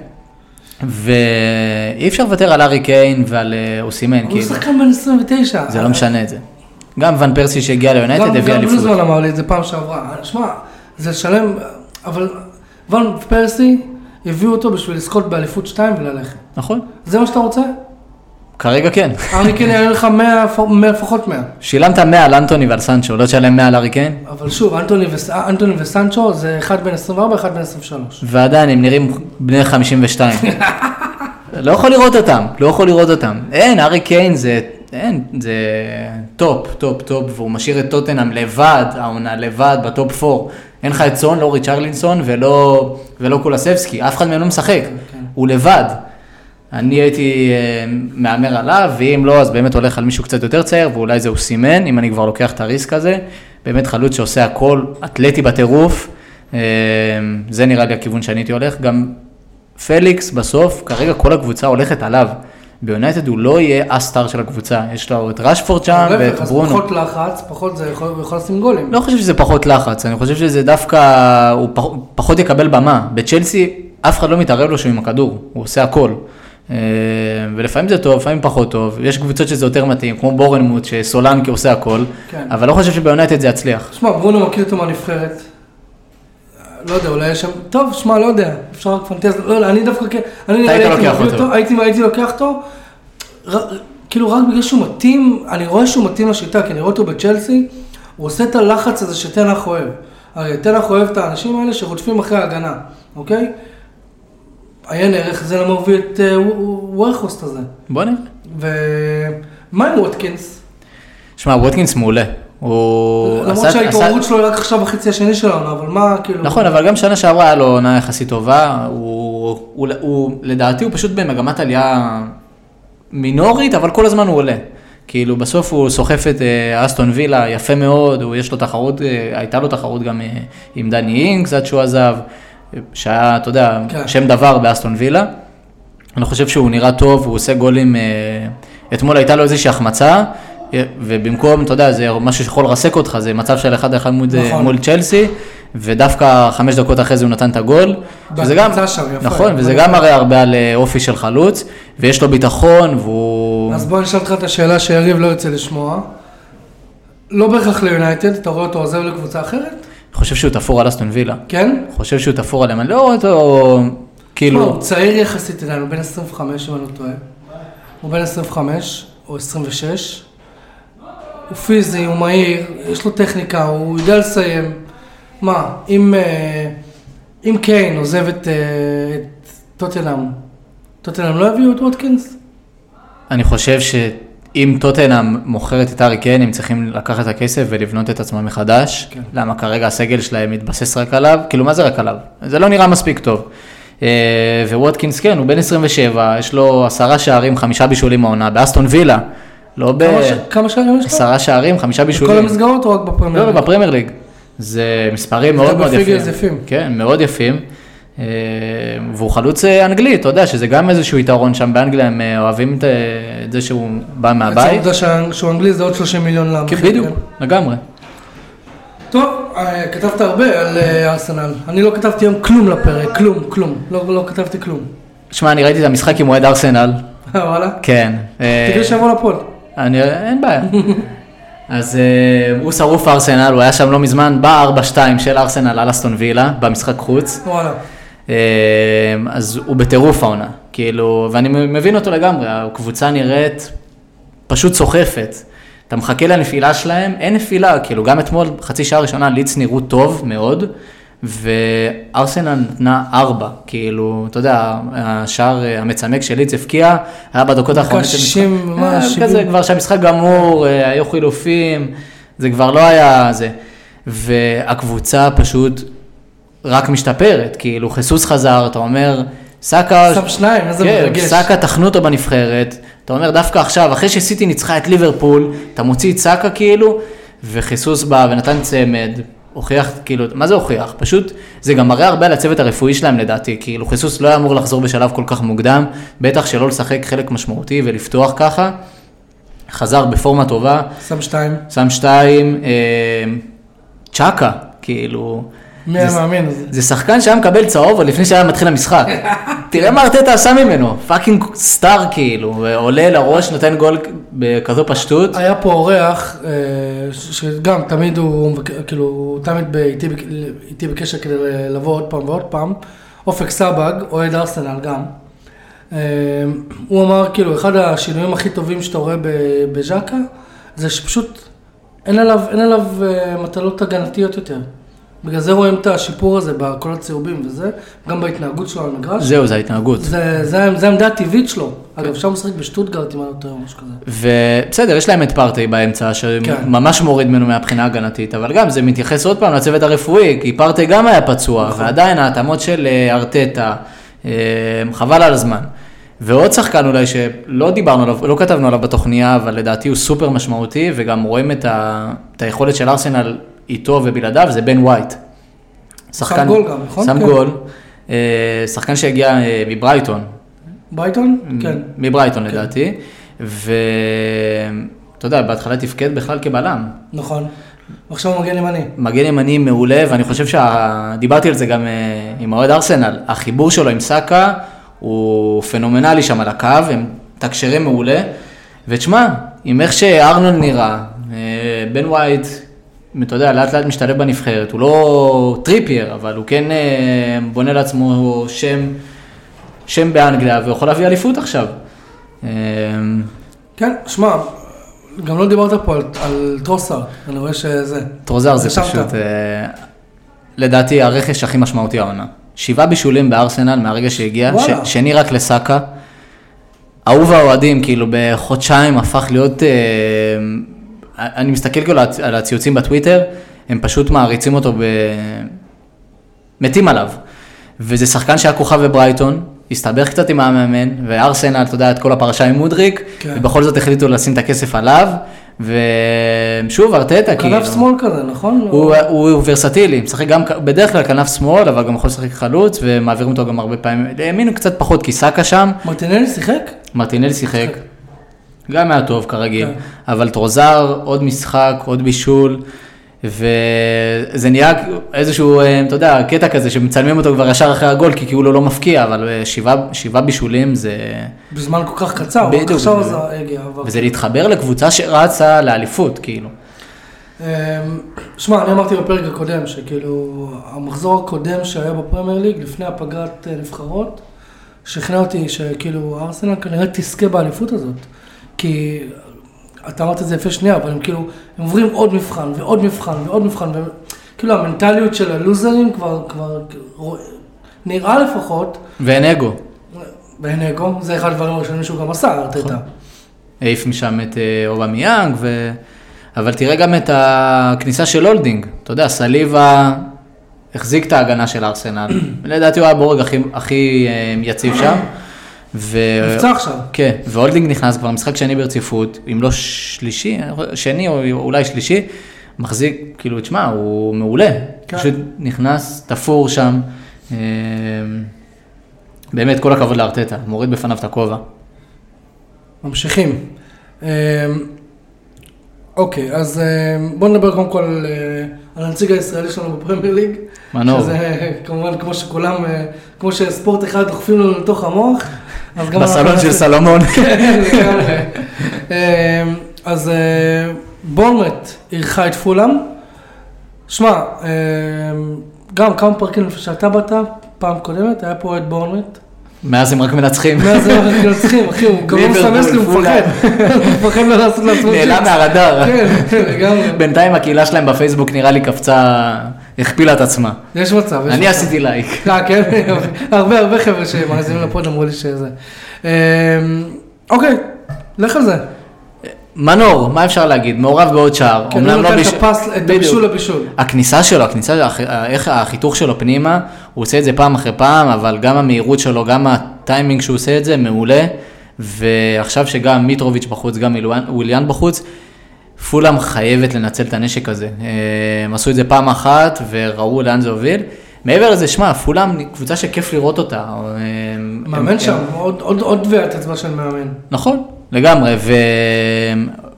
ואי אפשר לוותר על ארי קיין ועל אוסימן, הוא שחקן בן 29. זה לא משנה את זה. גם ון פרסי שהגיע ליונייטד גם- הביא גם אליפות. בלוזמן אמר לי את זה פעם שעברה. שמע, זה לשלם, אבל ון פרסי, הביאו אותו בשביל לזכות באליפות 2 וללכת. נכון, זה מה שאתה רוצה? כרגע כן. ארי קיין יעלה לך 100, 100, לפחות 100. שילמת 100 על אנטוני ועל סנצ'ו, לא תשלם 100 על ארי קיין? אבל שוב, אנטוני, וס... אנטוני וסנצ'ו זה אחד בן 24, אחד בן 23. ועדיין הם נראים בני 52. לא יכול לראות אותם, לא יכול לראות אותם. אין, הארי קיין זה, אין, זה top, top, top, והוא משאיר את טוטנאם לבד, העונה לבד ב top 4. אין לך את סון, לא ריצ'רלינסון ולא, ולא קולוסבסקי, אף אחד מהם לא משחק, כן. הוא לבד. אני הייתי אה, מהמר עליו, ואם לא, אז באמת הולך על מישהו קצת יותר צעיר, ואולי זה אוסימן, אם אני כבר לוקח את ה risk הזה. באמת חלוץ שעושה הכל, אתלטי בטירוף, אה, זה נראה לי הכיוון שאני הייתי הולך. גם פליקס בסוף, כרגע כל הקבוצה הולכת עליו. ביונייטד הוא לא יהיה הסטאר של הקבוצה, יש לו את רשפורד שם ואת אז ברונו. פחות לחץ, פחות זה, יכול- יכול לשים גולים. לא חושב שזה פחות לחץ, אני חושב שזה דווקא, הוא פח, פחות יקבל במה. בצ'לסי אף אחד לא מתערב לו שהוא עם הכדור, הוא עושה הכל. אה, ולפעמים זה טוב, לפעמים פחות טוב. יש קבוצות שזה יותר מתאים, כמו בורנמוט, שסולנקי עושה הכל, כן. אבל לא חושב שביונייטד זה יצליח. שמע, ברונו מכיר אותו מהנבחרת. לא יודע, אולי יש שם, טוב, שמע, לא יודע, אפשר רק פנטזיה, לא יודע, אני דווקא כן, אני נראה לי היית הייתי מביא אותו. הייתי הייתי לוקח אותו, ר- כאילו רק בגלל שהוא מתאים, אני רואה שהוא מתאים לשיטה, כי אני רואה אותו בצ'לסי, הוא עושה את הלחץ הזה שתנח אוהב. הרי תנח אוהב את האנשים האלה שרודפים אחרי ההגנה, אוקיי? עיין ערך, זה למה הוא הביא את אה, וו- וורחוסט הזה. בוא נראה. ומה עם ווטקינס? שמע, ווטקינס מעולה. הוא למרות שההתעוררות שלו היא רק עכשיו בחצי השני של העונה, אבל מה, כאילו... נכון, אבל גם שנה שעברה היה לו עונה יחסית טובה, הוא, לדעתי הוא פשוט במגמת עלייה מינורית, אבל כל הזמן הוא עולה. כאילו בסוף הוא סוחף את אה, אסטון וילה יפה מאוד, הוא, יש לו תחרות, אה, הייתה לו תחרות גם אה, עם דני אינגס עד שהוא עזב, שהיה, אתה יודע, כן. שם דבר באסטון וילה. אני חושב שהוא נראה טוב, הוא עושה גולים, אתמול הייתה לו איזושהי החמצה, ובמקום, אתה יודע, זה משהו שיכול לרסק אותך, זה מצב של אחד אחד מול, נכון. מול צ'לסי, ודווקא חמש דקות אחרי זה הוא נתן את הגול. וזה גם, שם, יפה. נכון, וזה יפה. גם מראה הרבה על אה, אופי של חלוץ, ויש לו ביטחון, והוא... אז בוא נשאל אותך את השאלה שיריב לא ירצה לשמוע. לא בהכרח ליונייטד, אתה רואה אותו עוזב לקבוצה אחרת? אני חושב שהוא תפור על אסטון וילה. כן? חושב שהוא תפור עליהם, אני לא רואה אותו, לא, כאילו, הוא צעיר יחסית הוא בן 25 אם אני לא טועה. הוא בן 25 או 26. הוא פיזי, הוא מהיר, יש לו טכניקה, הוא יודע לסיים. מה, אם, אה, אם קיין עוזב את, אה, את טוטנאם, טוטנאם לא הביאו את ווטקינס? אני חושב שאם טוטנאם מוכרת את הארי קיין, הם צריכים לקחת את הכסף ולבנות את עצמם מחדש. כן. למה כרגע הסגל שלהם מתבסס רק עליו? כאילו, מה זה רק עליו? זה לא נראה מספיק טוב. אה, ווטקינס כן, הוא בן 27, יש לו עשרה שערים, חמישה בישולים העונה, באסטון וילה. לא ב... כמה שערים יש לו? עשרה שערים, חמישה בישולים. בכל המסגרות או רק בפרמייר? לא, league? בפרמייר ליג. זה מספרים זה מאוד מאוד יפים. ב figures יפים. כן, מאוד יפים. אה, והוא חלוץ אה, אנגלי, אתה יודע שזה גם איזשהו יתרון שם באנגליה, הם אה, אוהבים את זה שהוא בעצם מהבית. העובדה שה- שהוא אנגלי זה עוד 30 מיליון כן, למחיר. בדיוק, כן. לגמרי. טוב, כתבת הרבה על ארסנל. אני לא כתבתי היום כלום לפרק, כלום, כלום. לא לא כתבתי כלום. שמע, אני ראיתי את המשחק עם אוהד ארסנל, וואלה? כן. תגיד שיבוא לפוד. אני, אין בעיה. אז אה, הוא שרוף ארסנל, הוא היה שם לא מזמן, בא 4-2 של ארסנל על אסטון וילה, במשחק חוץ. וואלה. אה, אז הוא בטירוף העונה, כאילו, ואני מבין אותו לגמרי, הקבוצה נראית פשוט סוחפת. אתה מחכה לנפילה שלהם, אין נפילה, כאילו, גם אתמול, חצי שעה ראשונה, ליץ נראו טוב מאוד, וארסנל נתנה ארבע, כאילו, אתה יודע, השער אה, המצמק של ליץ הבקיע, היה בדקות האחרונות של 60, המשחק. אה, 70? כזה, כבר שהמשחק גמור, אה, היו חילופים, זה כבר לא היה זה. והקבוצה פשוט רק משתפרת, כאילו חיסוס חזר, אתה אומר, סאקה, שם שניים, איזה כן, מרגש. סאקה תחנו אותו בנבחרת, אתה אומר דווקא עכשיו, אחרי שסיטי ניצחה את ליברפול, אתה מוציא את סאקה כאילו, וחיסוס בא ונתן צמד, הוכיח, כאילו, מה זה הוכיח? פשוט, זה גם מראה הרבה על הצוות הרפואי שלהם לדעתי, כאילו חיסוס לא היה אמור לחזור בשלב כל כך מוקדם, בטח שלא לשחק חלק משמעותי ולפתוח ככה, חזר בפורמה טובה, שם שתיים. שם שתיים, אה, צ'אקה, כאילו, מי היה מאמין? זה שחקן שהיה מקבל צהוב עוד לפני שהיה מתחיל המשחק. תראה מה ארטטה עשה ממנו, fucking star כאילו, עולה לראש, נותן גול בכזו פשטות. היה פה אורח, אה, שגם תמיד הוא, כאילו, הוא תמיד איתי בק- איתי בקשר כדי לבוא עוד פעם ועוד פעם. אופק סבג, אוהד ארסנל גם. אה, הוא אמר, כאילו, אחד השינויים הכי טובים שאתה רואה בז'קה, זה שפשוט אין עליו, אין עליו אה, מטלות הגנתיות יותר. בגלל זה רואים את השיפור הזה בכל הצהובים וזה, גם בהתנהגות שלו על המגרש. זהו, זה ההתנהגות. זה, זה, זה העמדה הטבעית שלו. אגב, אפשר לשחק בשטוטגרט אם אני לא טועה או משהו כזה. ובסדר, יש להם את פרטי באמצע, כן. שממש מוריד ממנו מהבחינה ההגנתית, אבל גם זה מתייחס עוד פעם לצוות הרפואי, כי פרטי גם היה פצוע, נכון. ועדיין ההתאמות של אה, ארטטה, אה, חבל על הזמן. ועוד שחקן אולי שלא דיברנו עליו, לא כתבנו עליו בתוכניה, אבל לדעתי הוא סופר משמעותי, וגם רואים את, ה, את היכולת של ארסנל איתו ובלעדיו, זה בן ווייט. שם גול גם, נכון? שם כן. גול, אה, שחקן שהגיע אה, מברייטון, ברייטון? כן. מברייטון לדעתי, ואתה יודע, בהתחלה תפקד בכלל כבלם. נכון. ועכשיו הוא מגן ימני. מגן ימני מעולה, ואני חושב שדיברתי על זה גם אה, עם האוהד ארסנל, החיבור שלו עם סאקה הוא פנומנלי שם על הקו, הם מתקשרים מעולה, ותשמע, עם איך שארסנל נראה, אה, בן ווייט, אתה יודע, לאט לאט משתלב בנבחרת, הוא לא טריפייר, אבל הוא כן אה, בונה לעצמו שם, שם באנגליה, ויכול להביא אליפות עכשיו. אה, כן, שמע, גם לא דיברת פה על, על טרוסארד, אני רואה שזה. טרוסארד זה נרשמת. פשוט, אה, לדעתי, הרכש הכי משמעותי העונה. שבעה בישולים בארסנל מהרגע שהגיע, ש. שני רק לסאקה. אהוב האוהדים, כאילו בחודשיים הפך להיות, אה, אני מסתכל כאילו על הצ- על הציוצים בטוויטר, הם פשוט מעריצים אותו, ב... מתים עליו. וזה שחקן שהיה כוכב בברייטון, הסתבך קצת עם המאמן, וארסנל, אתה יודע, את כל הפרשה עם מודריק, כן. ובכל זאת החליטו לשים את הכסף עליו, ושוב, ארטטה, כאילו. כנף שמאל כזה, נכון? הוא, הוא, הוא ורסטילי, משחק גם, בדרך כלל כנף שמאל, אבל גם יכול לשחק חלוץ, ומעבירים אותו גם הרבה פעמים, לימין הוא קצת פחות, כי סאקה שם, מרטינלי שיחק? מרטינל שיחק, גם היה טוב כרגיל, כן. אבל טרוזר, עוד משחק, עוד בישול, וזה נהיה איזשהו, אה, אתה יודע, קטע כזה שמצלמים אותו כבר ישר אחרי הגול, כי כאילו לא מפקיע, אבל אה, שבעה, שבעה בישולים זה... בזמן כל כך קצר, רק בדיוק, עכשיו בדיוק. זה הגיע. אבל- וזה להתחבר לקבוצה שרצה לאליפות, כאילו. אמ, שמע, אני אמרתי בפרק הקודם, שכאילו, המחזור הקודם שהיה בפרמייר ליג, לפני הפגרת אה, נבחרות, שכנע אותי שכאילו, ארסנל כנראה תזכה באליפות הזאת. כי, אתה אמרת את זה יפה שנייה, אבל הם כאילו, הם עוברים עוד מבחן, ועוד מבחן, ועוד מבחן, וכאילו, המנטליות של הלוזרים כבר, כבר, רוא- נראה לפחות, ואין אגו. ואין אגו, זה אחד הדברים הראשונים שהוא גם עשה, ארטטה. העיף משם את אה, אובמיאנג, ו... אבל תראה גם את הכניסה של הולדינג. אתה יודע, סליבה החזיק את ההגנה של ארסנל. לדעתי הוא היה הבורג הכי, הכי אה, יציב שם. ו... נפצע עכשיו. כן, והולדינג נכנס כבר משחק שני ברציפות, אם לא שלישי, שני או אולי שלישי, מחזיק, כאילו, תשמע, הוא מעולה. כן. פשוט נכנס, תפור שם. אה, באמת, כל הכבוד לארטטה, מוריד בפניו את הכובע. ממשיכים. אמ, אוקיי, אז אמ, בואו נדבר קודם כל על, אה, הנציג הישראלי שלנו בפרמייר ליג. מנור. שזה כמובן כמו שכולם, אה, כמו שספורט אחד דוחפים לנו לתוך המוח. בסלון של סלומון. כן, לגמרי. אמ, אז אה, בורנמט אירחה את פולאם. שמע, אמ, גם כמה פרקים לפני שאתה באת, פעם קודמת, היה פה את בורנמט. מאז הם רק מנצחים. מאז הם רק מנצחים, אחי, הוא גם לא מסמס לי, הוא. מפחד. הוא מפחד לא לעשות לעצמו נעלם. מהרדאר. כן, לגמרי. בינתיים הקהילה שלהם בפייסבוק נראה לי קפצה, הכפילה את עצמה. יש מצב, יש אני. עשיתי לייק. אה, כן, הרבה הרבה חבר'ה שמאזינים לפוד אמרו לי שזה. אמ, אוקיי, לך על זה. מנור, מה אפשר להגיד? מעורב בעוד שער. כן, הוא לא נותן את הפס, את בדיוק. הבישול לבישול. הכניסה שלו, הכניסה, איך החיתוך שלו פנימה, הוא עושה את זה פעם אחרי פעם, אבל גם המהירות שלו, גם הטיימינג שהוא עושה את זה, מעולה. ועכשיו שגם מיטרוביץ' בחוץ, גם וויליאן בחוץ, פולאם חייבת לנצל את הנשק הזה. אה, הם עשו את זה פעם אחת וראו לאן זה הוביל. מעבר לזה, שמע, פולאם קבוצה שכיף לראות אותה. אה, הם- מאמן הם- שם, עוד- עוד עוד טביעת אצבע של מאמן. נכון, לגמרי,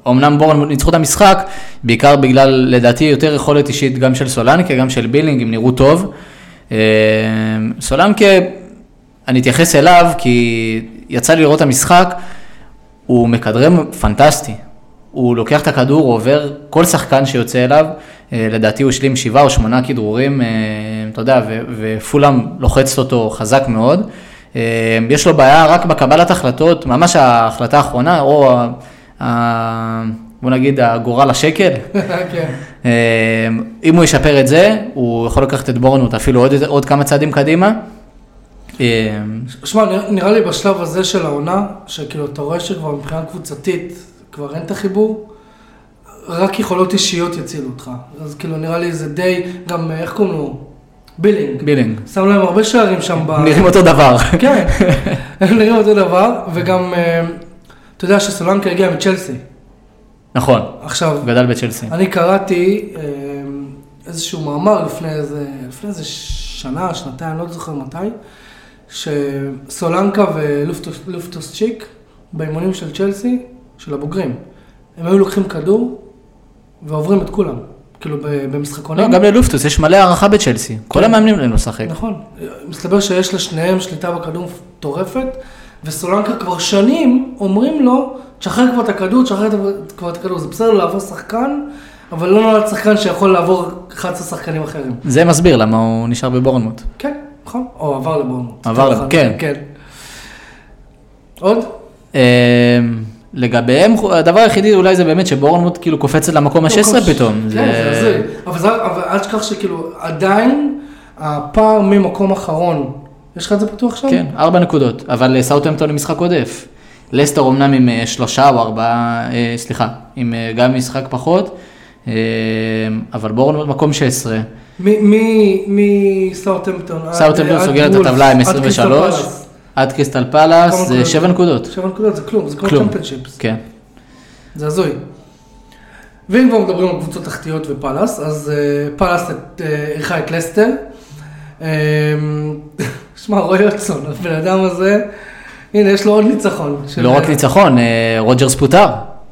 ואומנם בורן ניצחו את המשחק, בעיקר בגלל, לדעתי, יותר יכולת אישית גם של סולנקה, גם של בילינג, הם נראו טוב. אה, סולנקה, אני אתייחס אליו, כי יצא לי לראות את המשחק, הוא מכדרם פנטסטי. הוא לוקח את הכדור, הוא עובר כל שחקן שיוצא אליו, אה, לדעתי הוא השלים שבעה או שמונה כדרורים, אה, אתה יודע, ופולאם לוחצת אותו חזק מאוד. אה, יש לו בעיה רק בקבלת החלטות, ממש ההחלטה האחרונה, או ה- בוא נגיד הגורל השקל. כן. אם הוא ישפר את זה, הוא יכול לקחת את בורנות אפילו עוד, עוד כמה צעדים קדימה. שמע, נראה לי בשלב הזה של העונה, שכאילו אתה רואה שכבר מבחינה קבוצתית כבר אין את החיבור, רק יכולות אישיות יצילו אותך. אז כאילו נראה לי זה די, גם אה, איך קוראים לו? בילינג. בילינג. שם להם הרבה שערים שם ב... נראים אותו דבר. כן, הם נראים אותו דבר, וגם, אה, אתה יודע שסולנקי הגיע מצ'לסי. נכון, עכשיו, גדל בצ'לסי. אני קראתי אה, איזשהו מאמר לפני איזה, לפני איזה שנה, שנתיים, לא זוכר מתי, שסולנקי ולופטוס צ'יק, באימונים של צ'לסי, של הבוגרים, הם היו לוקחים כדור ועוברים את כולם, כאילו ב- לא, במשחקונים. גם ללופטוס יש מלא הערכה בצ'לסי. כל כן. המאמנים לא לשחק. נכון, מסתבר שיש לשניהם שליטה בכדור מטורפת, וסולנקה כבר שנים אומרים לו, תשחרר כבר את הכדור, תשחרר כבר את הכדור, זה בסדר לעבור שחקן, אבל לא נולד שחקן שיכול לעבור 11 שחקנים אחרים. זה מסביר למה הוא נשאר בבורנמוט. כן, נכון, או עבר לבורנמוט. עבר יותר לב- נכון, כן. כן. עוד? אה, לגביהם, הדבר היחידי אולי זה באמת שבורנמוט כאילו קופצת למקום ה-16 פתאום. כן, זה הזוי. אבל זה- אבל אל תשכח שכאילו, עדיין הפער ממקום אחרון, יש לך את זה פתוח שם? כן, ארבע נקודות, אבל סאוטהמפטון עם משחק עודף. לסטר אמנם עם אה, שלושה או ארבעה, אה, סליחה, עם אה, גם משחק פחות, אה, אבל בורנמוט מקום 16. מי- מי מי סאוטהמפטון? סוגרת את הטבלה עם עד קריסטל 23, פלאס. עד קריסטל פלאס זה? שבע נקודות. שבע נקודות זה כלום, זה כמו כלום. צ'מפיונשיפס. כן. זה הזוי. ואם כבר מדברים על קבוצות תחתיות ופאלאס, אז אה, פאלאס אה, אירחה את לסטר. אה, שמע, רוי הודג'סון, הבן אדם הזה, הנה, יש לו עוד ניצחון. לא רק ניצחון, אה, רוג'רס פוטר.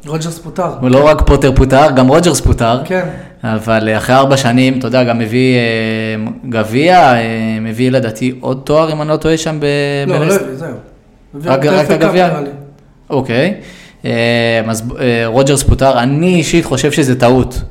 רוג'רס פוטר. לא רק פוטר פוטר, גם רוג'רס פוטר. כן. אבל אחרי ארבע שנים, אתה יודע, גם מביא אה, גביע, אה, מביא לדעתי עוד תואר, אם אני לא טועה שם ב- לא, לא זהו. רק- הגביע? אוקיי. אה, אז רוג'רס פוטר, אני אישית חושב שזה טעות.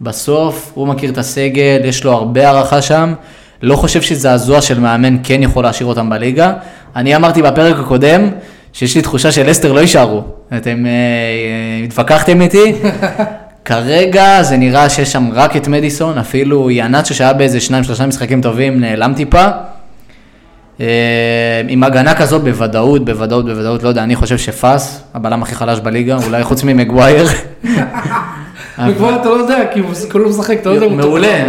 בסוף, הוא מכיר את הסגל, יש לו הרבה הערכה שם. לא חושב שזעזוע של מאמן כן יכול להשאיר אותם בליגה. אני אמרתי בפרק הקודם, שיש לי תחושה שלסטר לא יישארו. אתם אה, אה, התווכחתם איתי. כרגע זה נראה שיש שם רק את מדיסון, אפילו יאנצ'ו שהיה באיזה שניים שלושה משחקים טובים, נעלם טיפה. אה, עם הגנה כזאת בוודאות, בוודאות, בוודאות, לא יודע, אני חושב שפאס, הבלם הכי חלש בליגה, אולי חוץ ממגווייר. וכבר אתה לא יודע, כי הוא כולו משחק, אתה לא יודע. מעולה,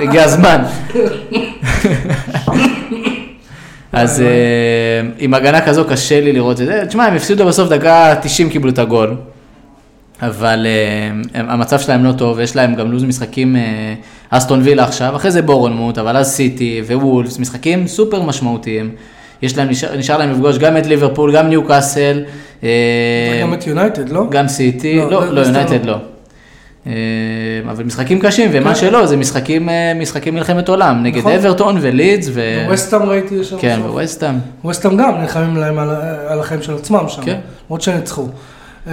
הגיע הזמן. אז אה, עם הגנה כזו קשה לי לראות את זה. תשמע, הם הפסידו בסוף דקה 90 קיבלו את הגול. אבל אה, הם- המצב שלהם לא טוב, יש להם גם לו"ז משחקים, אה, אסטון וילה עכשיו, אחרי זה בורנמוט, אבל אז סיטי ווולפס, משחקים סופר משמעותיים. יש להם, נשאר, נשאר להם לפגוש גם את ליברפול, גם ניו קאסל, אה, גם את יונייטד, לא? גם סיטי, לא, לא, לא, לא, לא, יונייטד לא. לא. אה, אבל משחקים קשים, ומה כן. שלא, זה משחקים, אה, משחקים מלחמת עולם, נגד נכון. אברטון ולידס, ו... ווסטאם ראיתי שם. כן, בסוף. וווסטהאם. ווסטאם גם נלחמים להם על, על החיים של עצמם שם, כן. למרות שניצחו. אמ,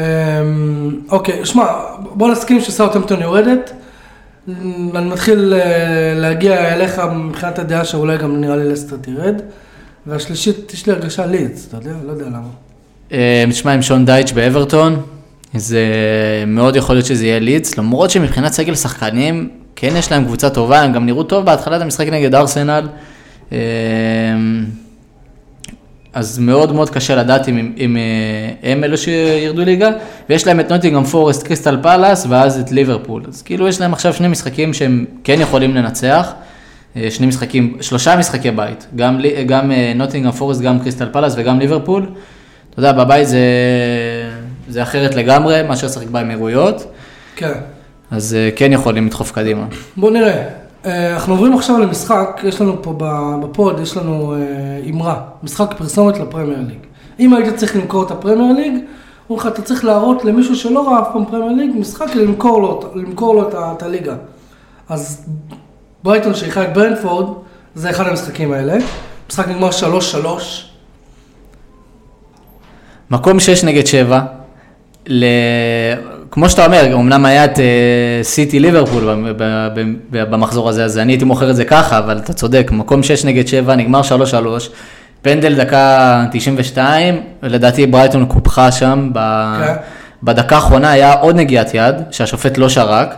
אוקיי, שמע, בוא נסכים שסאוטהמפטון יורדת. אני מתחיל אה, להגיע אליך מבחינת הדעה שאולי גם נראה לי לסטר תרד. והשלישית, יש לי הרגשה לידס, אתה יודע? לא יודע למה. תשמע, עם שון דייש באברטון, זה מאוד יכול להיות שזה יהיה לידס, למרות שמבחינת סגל שחקנים, כן יש להם קבוצה טובה, הם גם נראו טוב בהתחלת המשחק נגד ארסנל. אה, אז מאוד מאוד קשה לדעת אם, אם אה, הם אלו שירדו ליגה, ויש להם את נוטינגהאם פורסט, קריסטל פאלאס, ואז את ליברפול. אז כאילו יש להם עכשיו שני משחקים שהם כן יכולים לנצח. אה, שני משחקים, שלושה משחקי בית, גם, גם אה, נוטינגהאם פורסט, גם קריסטל פאלאס וגם ליברפול. אתה יודע, בבית זה, זה אחרת לגמרי, מאשר לשחק באמירייטס, כן. אז אה, כן יכולים לדחוף קדימה. בוא נראה. אה, אנחנו עוברים עכשיו למשחק, יש לנו פה בפוד, יש לנו אה, אמרה, משחק פרסומת לפרמייר ליג. אם היית צריך למכור את הפרמייר ליג, אומרים לך, אתה צריך להראות למישהו שלא ראה אף פעם פרמייר ליג, משחק למכור לו, למכור לו את, את הליגה. אז ברייטון שאירחה את ברנטפורד, זה אחד המשחקים האלה. משחק נגמר 3-3. מקום 6 נגד 7, ל... כמו שאתה אומר, אמנם היה את אה, סיטי ליברפול ב- ב- במחזור הזה, אז אני הייתי מוכר את זה ככה, אבל אתה צודק, מקום 6 נגד 7, נגמר 3-3, פנדל דקה 92, ולדעתי ברייטון קופחה שם, ב... כן. בדקה האחרונה היה עוד נגיעת יד, שהשופט לא שרק,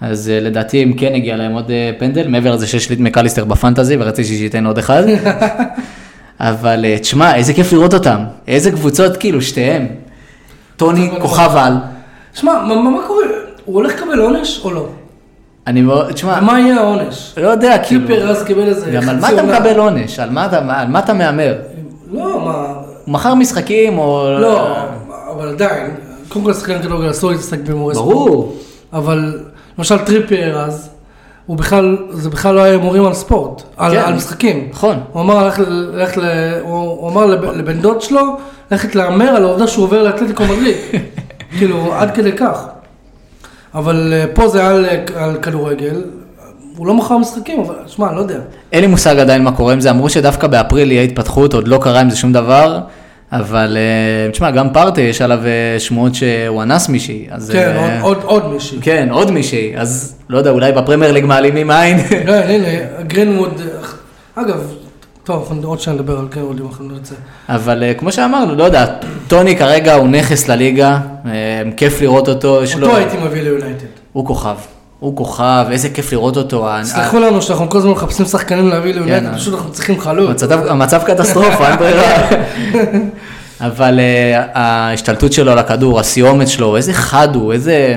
אז אה, לדעתי אם כן הגיע להם עוד אה, פנדל, מעבר לזה שיש לי את מקליסטר בפנטזי, ורציתי שייתן עוד אחד. אבל אה, תשמע, איזה כיף לראות אותם, איזה קבוצות כאילו, שתיהם. טוני, כוכב על. שמע, מה, מה, מה קורה? הוא הולך לקבל עונש או לא? אני מאוד, תשמע, מה יהיה העונש? לא יודע, כאילו, קיפר אז קיבל איזה גם על מה חצי אתה. מקבל עונש? על מה אתה- מהמר? לא, מה... מכר משחקים או... לא, אבל עדיין, קודם כל שחקן כדורגל אסור להתעסק בהימורי ספורט. ברור. אבל למשל טריפייר אז, הוא בכלל, זה בכלל לא היה הימורים על ספורט, על, כן. על משחקים. נכון. הוא אמר, ללכת ל- ללכת ל- הוא הוא אמר לב- לבן דוד שלו, ללכת להמר על העובדה שהוא עובר לאתלטיקו מדריד. כאילו, עד כדי כך. אבל אה, פה זה היה על, על כדורגל, הוא לא מכר משחקים, אבל שמע, לא יודע. אין לי מושג עדיין מה קורה עם זה, אמרו שדווקא באפריל יהיה התפתחות, עוד לא קרה עם זה שום דבר, אבל אה, תשמע, גם פארטיי, יש עליו אה, שמועות שהוא אנס מישהי, אז... כן, אה, עוד, עוד, עוד מישהי. כן, עוד מישהי, אז לא יודע, אולי בפרמייר ליג מעלימים עין. כן, הנה, גרינווד, אגב, טוב, אנחנו עוד שניה נדבר על גרינווד אם אנחנו נרצה. אבל אה, כמו שאמרנו, לא יודע, טוני כרגע הוא נכס לליגה, אה, כיף לראות אותו. אותו הייתי מביא ליונייטד. הוא כוכב, הוא כוכב, איזה כיף לראות אותו. סלחו לנו שאנחנו כל הזמן מחפשים שחקנים להביא ליונייטד, כן, פשוט אנחנו צריכים חלוץ. המצב, קטסטרופה, אין ברירה. אבל uh, ההשתלטות שלו על הכדור, הסיומת שלו, איזה חד הוא, איזה...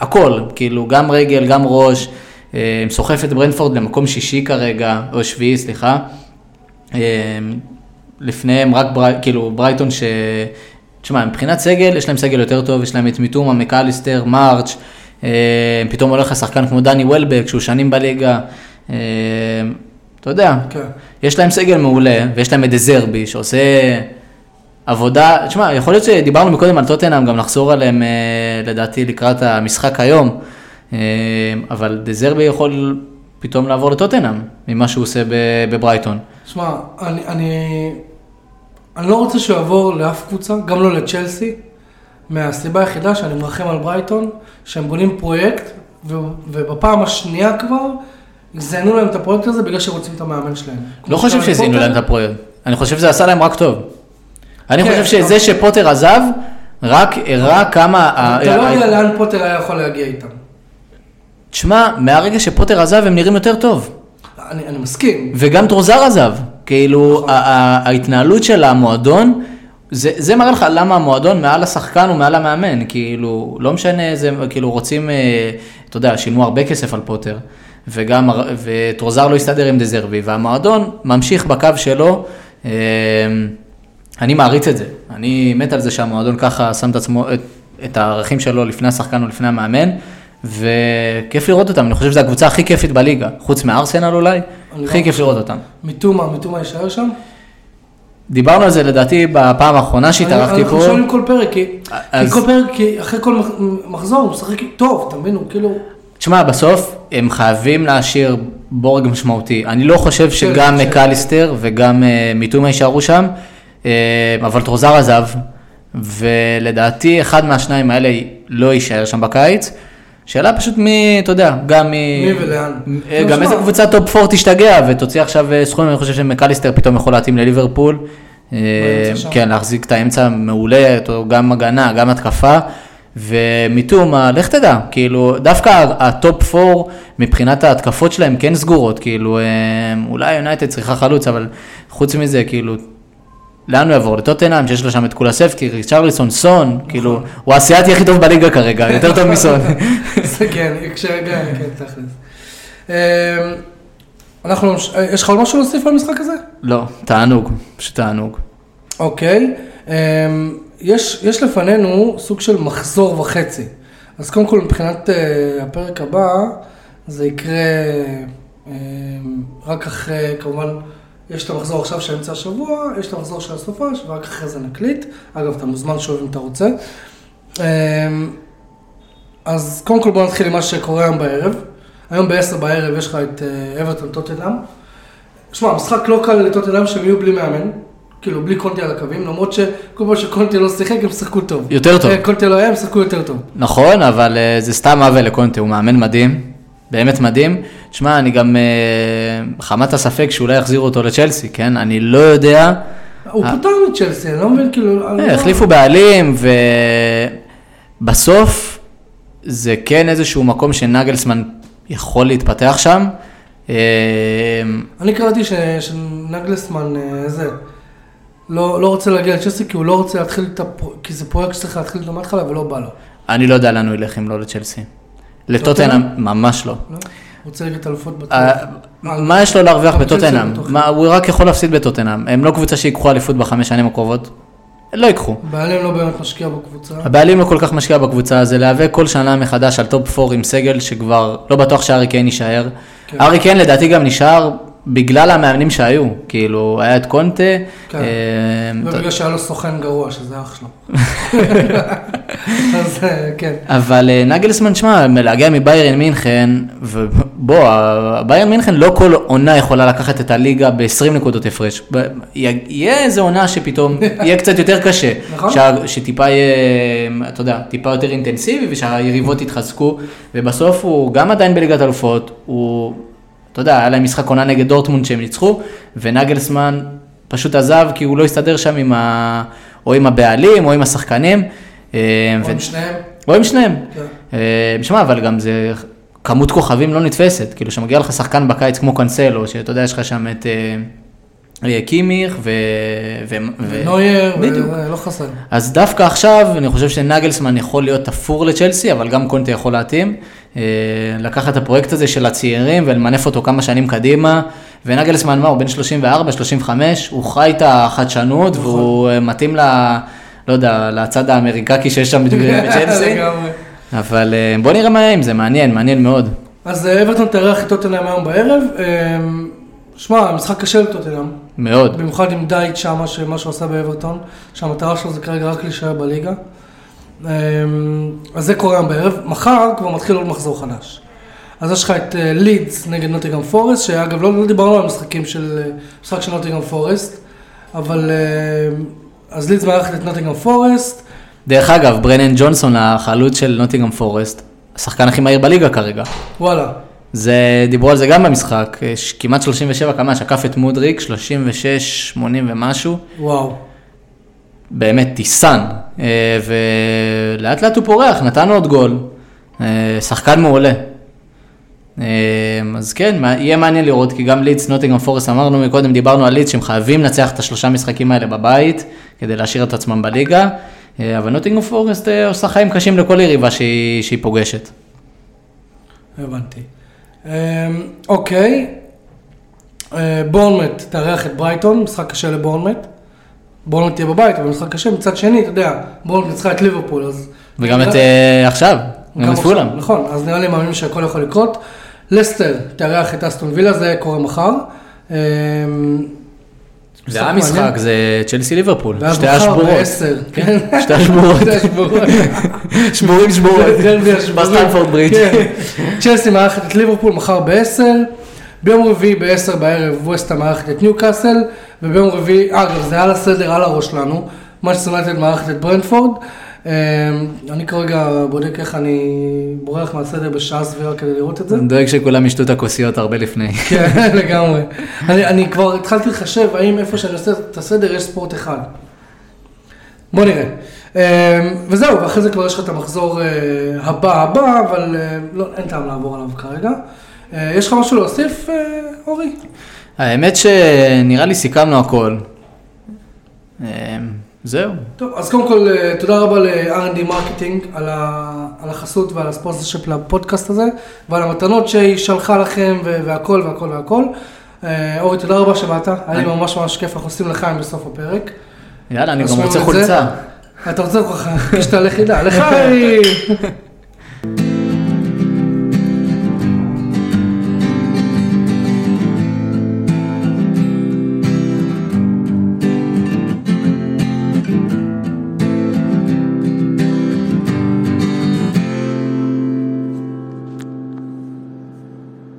הכל, כאילו, גם רגל, גם ראש. uh, סוחף את ברנפורד למקום שישי כרגע, או שביעי, סליחה. Uh, לפניהם רק ברי, כאילו ברייטון ש... תשמע, מבחינת סגל, יש להם סגל יותר טוב, יש להם את מיטומה, מקליסטר, מרץ', אה, פתאום הולך לשחקן כמו דני וולבק, שהוא שנים בליגה. אה, אתה יודע, כן. יש להם סגל מעולה, ויש להם את דזרבי, שעושה עבודה, תשמע, יכול להיות שדיברנו מקודם על טוטנאם, גם נחזור עליהם אה, לדעתי לקראת המשחק היום, אה, אבל דזרבי יכול פתאום לעבור לטוטנאם, ממה שהוא עושה בברייטון. שמע, אני, אני, אני לא רוצה שהוא יעבור לאף קבוצה, גם לא לצ'לסי, מהסיבה היחידה שאני מרחם על ברייטון, שהם בונים פרויקט, ו, ובפעם השנייה כבר, זיינו להם את הפרויקט הזה בגלל שהם רוצים את המאמן שלהם. לא חושב לפוטר. להם את הפרויקט, אני חושב שזה עשה להם רק טוב. אני כן, חושב שזה אבל- שפוטר עזב, רק הראה כמה... אתה לא יודע לאן פוטר היה יכול להגיע איתם. תשמע, מהרגע שפוטר עזב הם נראים יותר טוב. אני, אני מסכים. וגם טרוסארד עזב, כאילו ה- ההתנהלות של המועדון, זה, זה מראה לך למה המועדון מעל השחקן ומעל המאמן, כאילו, לא משנה איזה, כאילו רוצים, אה, אתה יודע, שילמו הרבה כסף על פוטר, וגם, וטרוזר לא הסתדר עם דזרבי, והמועדון ממשיך בקו שלו, אה, אני מעריץ את זה, אני מת על זה שהמועדון ככה שם את עצמו, את, את הערכים שלו לפני השחקן או לפני המאמן, וכיף לראות אותם, אני חושב שזו הקבוצה הכי כיפית בליגה, חוץ מארסנל אולי, הכי לא כיף לראות אותם. מיטומה, מיטומה יישאר שם? דיברנו על זה לדעתי בפעם האחרונה שהתארחתי אנחנו פה. שואלים כל פרק, כי, כי אז- כל פרק, כי אחרי כל מח- מחזור הוא משחק טוב, אתה מבין? הוא כאילו... תשמע, בסוף הם חייבים להשאיר בורג משמעותי. אני לא חושב שגם כן. מקליסטר וגם אה, מיטומה יישארו שם, אבל טרוזר עזב, ולדעתי אחד מהשניים האלה לא יישאר שם בקיץ. שאלה פשוט מי, אתה יודע, גם מ... מי ולאן. אה, לא, גם. איזה קבוצה טופ 4 תשתגע ותוציא עכשיו אה, סכומים, אני חושב שמקליסטר פתאום יכול להתאים לליברפול. אה. כן, להחזיק את האמצע מעולה, גם הגנה, גם התקפה. ומיטומה, לך תדע, כאילו, דווקא הטופ 4 מבחינת ההתקפות שלהם כן סגורות, כאילו, אה, אולי יונייטד צריכה חלוץ, אבל חוץ מזה, כאילו, לאן הוא יעבור? לטוטנאם, שיש לו שם את קולוסבסקי, ריצ'רליסון, סון, כאילו, הוא האסייתי הכי טוב בליגה כרגע, יותר טוב מסון. כן, כשרגע, כן, תכלס. אמ, אנחנו, יש לך עוד משהו להוסיף על המשחק הזה? לא, תענוג, פשוט תענוג. אוקיי. אמ, יש, יש לפנינו סוג של מחזור וחצי. אז קודם כל מבחינת אה, הפרק הבא, זה יקרה אמ, רק אחרי, כמובן, יש את המחזור עכשיו של אמצע השבוע, יש את המחזור של הסופש, ורק אחרי זה נקליט. אגב, אתה מוזמן שוב אם אתה רוצה. אמ, אז קודם כל בוא נתחיל עם מה שקורה היום בערב. היום ב-10 בערב יש לך את אה, אברטון טוטנאם. שמע, משחק לא קל לטוטנאם שהם יהיו בלי מאמן, כאילו בלי קונטי על הקווים, למרות שכל פעם שקונטי לא שיחק הם שיחקו טוב. יותר טוב. אה, קונטי לא היה, הם שיחקו יותר טוב. נכון, אבל אה, זה סתם עוול לקונטה, הוא מאמן מדהים, באמת מדהים. תשמע, אני גם, אה, חמת הספק שאולי יחזירו אותו לצ'לסי, כן? אני לא יודע. הוא אה. פוטר מצ'לסי, אני לא מבין, כאילו... אני אה, החליפו בעלים, ובסוף זה כן איזשהו מקום שנגלסמן יכול להתפתח שם. אני קראתי ש- שנגלסמן, זה, לא לא רוצה להגיע לצ'לסי כי הוא לא רוצה להתחיל את הפרויקט, כי זה פרויקט שצריך להתחיל אותו מההתחלה ולא בא לו. אני לא יודע לאן הוא ילך אם לא לצ'לסי. לטוטנאם, ממש לא. לא? רוצה ליגת אלופות בטוח. אה, מה יש לו להרוויח בטוטנאם? הוא רק יכול להפסיד בטוטנאם. הם לא קבוצה שיקחו אליפות בחמש שנים הקרובות. לא ייקחו. בעלים לא באמת משקיע בקבוצה. הבעלים לא כל כך משקיע בקבוצה, זה להיאבק כל שנה מחדש על טופ 4 עם סגל שכבר לא בטוח שהארי קיין יישאר. כן. הארי קיין לדעתי גם נשאר בגלל המאמנים שהיו, כאילו היה את קונטה. כן. אה, ובגלל שהיה לו סוכן גרוע, שזה אח שלו. אז אה, כן. אבל אה, נגלסמן, שמע, להגיע מבאיירן מינכן, ובוא, הביירן מינכן לא כל עונה יכולה לקחת את הליגה ב-20 נקודות הפרש. יהיה איזה עונה שפתאום יהיה קצת יותר קשה. נכון. שטיפה יהיה, אתה יודע, טיפה יותר אינטנסיבי ושהיריבות יתחזקו, ובסוף הוא גם עדיין בליגת אלופות, הוא, אתה יודע, היה להם משחק עונה נגד דורטמונד שהם ניצחו, ונגלסמן פשוט עזב כי הוא לא הסתדר שם עם ה... או עם הבעלים או עם השחקנים. אה, או ו- עם שניהם. או עם שניהם. כן. אה, שמע, אבל גם זה כמות כוכבים לא נתפסת. כאילו, שמגיע לך שחקן בקיץ כמו קאנסלו, שאתה יודע, יש לך שם את אה, קימיך ו... ו... ו... נוייר, בדיוק. וזה לא חסר. אז דווקא עכשיו, אני חושב שנגלסמן יכול להיות תפור לצ'לסי, אבל גם קונטה יכול להתאים. אה, לקחת את הפרויקט הזה של הצעירים ולמנף אותו כמה שנים קדימה. ונגלסמן, מה, הוא בן 34, 35, הוא חי את החדשנות, נכון. והוא אה, מתאים ל... לא יודע, לצד האמריקקי שיש שם בצ'לסי. אבל אה, בוא נראה מה עם זה, מעניין, מעניין מאוד. אז אה, אברטון תארח את טוטנאם היום בערב. אה, שמע, משחק קשה לטוטנאם. מאוד. במיוחד עם דייט שמה, שמה שהוא עשה באברטון, שהמטרה שלו זה כרגע רק להישאר בליגה. אמ, אז זה קורה היום בערב. מחר כבר מתחיל עוד מחזור חדש. אז יש לך את אה, לידס נגד נוטיגרם פורסט, שאגב לא, לא דיברנו על המשחקים של, אה, משחק של נוטיגרם פורסט, אבל אה, אז לידס מארחת את נוטיגרם פורסט. דרך אגב, ברנן ג'ונסון, החלוץ של נוטינגרם פורסט, השחקן הכי מהיר בליגה כרגע. וואלה, זה, דיברו על זה גם במשחק, יש כמעט 37 קמ"ש, עקף את מודריק, 36, 80 ומשהו, וואו. באמת טיסן, אה, ולאט לאט הוא פורח, נתן עוד גול, אה, שחקן מעולה. אה, אז כן, יהיה מעניין לראות, כי גם לידס, נוטינגרם פורסט, אמרנו מקודם, דיברנו על לידס שהם חייבים לנצח את השלושה משחקים האלה בבית, כדי להשאיר את עצמם בליגה, אה, אבל נוטינגרם פורסט אה, עושה חיים קשים לכל יריבה שהיא, שהיא פוגשת. הבנתי. אמ, אוקיי, אה, בורנמט תארח את ברייטון, משחק קשה לבורנמט. בורנמט תהיה בבית, אבל משחק קשה. מצד שני, אתה יודע, בורנמט ניצחה את ליברפול, אז... וגם את אה, עכשיו, גם את פולאם. נכון, אז נראה לי מאמין שהכל יכול לקרות. לסטר תארח את אסטון וילה, זה קורה מחר. זה היה. משחק, זה צ'לסי ליברפול, שתי השבורות. בעשר, כן. שתי השבורות. שבורים שבורות. בסטנפורד ברידג'. כן. צ'לסי מארחת את ליברפול מחר ב-10, ביום רביעי ב-10 בערב ווסטהאם מארחת את ניוקאסל, וביום רביעי, אגב זה על הסדר, על הראש שלנו, מנצ'סטר יונייטד מארחת את ברנפורד. אה, אני כרגע בודק איך אני בורח מהסדר בשעה סבירה כדי לראות את זה. אני דואג שכולם ישתו את הכוסיות הרבה לפני. כן, לגמרי. אני, אני כבר התחלתי לחשב האם איפה שאני עושה את הסדר יש ספורט אחד. בוא נראה. אה, וזהו, ואחרי זה כבר יש לך את המחזור אה, הבא הבא, אבל אה, לא, אין טעם לעבור עליו כרגע. אה, יש לך משהו להוסיף, אורי? האמת שנראה לי סיכמנו הכל. זהו. טוב, אז קודם כל, אה, תודה רבה ל-R&D Marketing על, ה- על החסות ועל ה sponsorship לפודקאסט הזה, ועל המתנות שהיא שלחה לכם, והכל והכל והכל. אה, אורי, תודה רבה שבאת, היה לי ממש ממש כיף, אנחנו עושים לחיים בסוף הפרק. יאללה, אני גם רוצה. חולצה. אתה רוצה להרגיש את הלכידה, לחיים!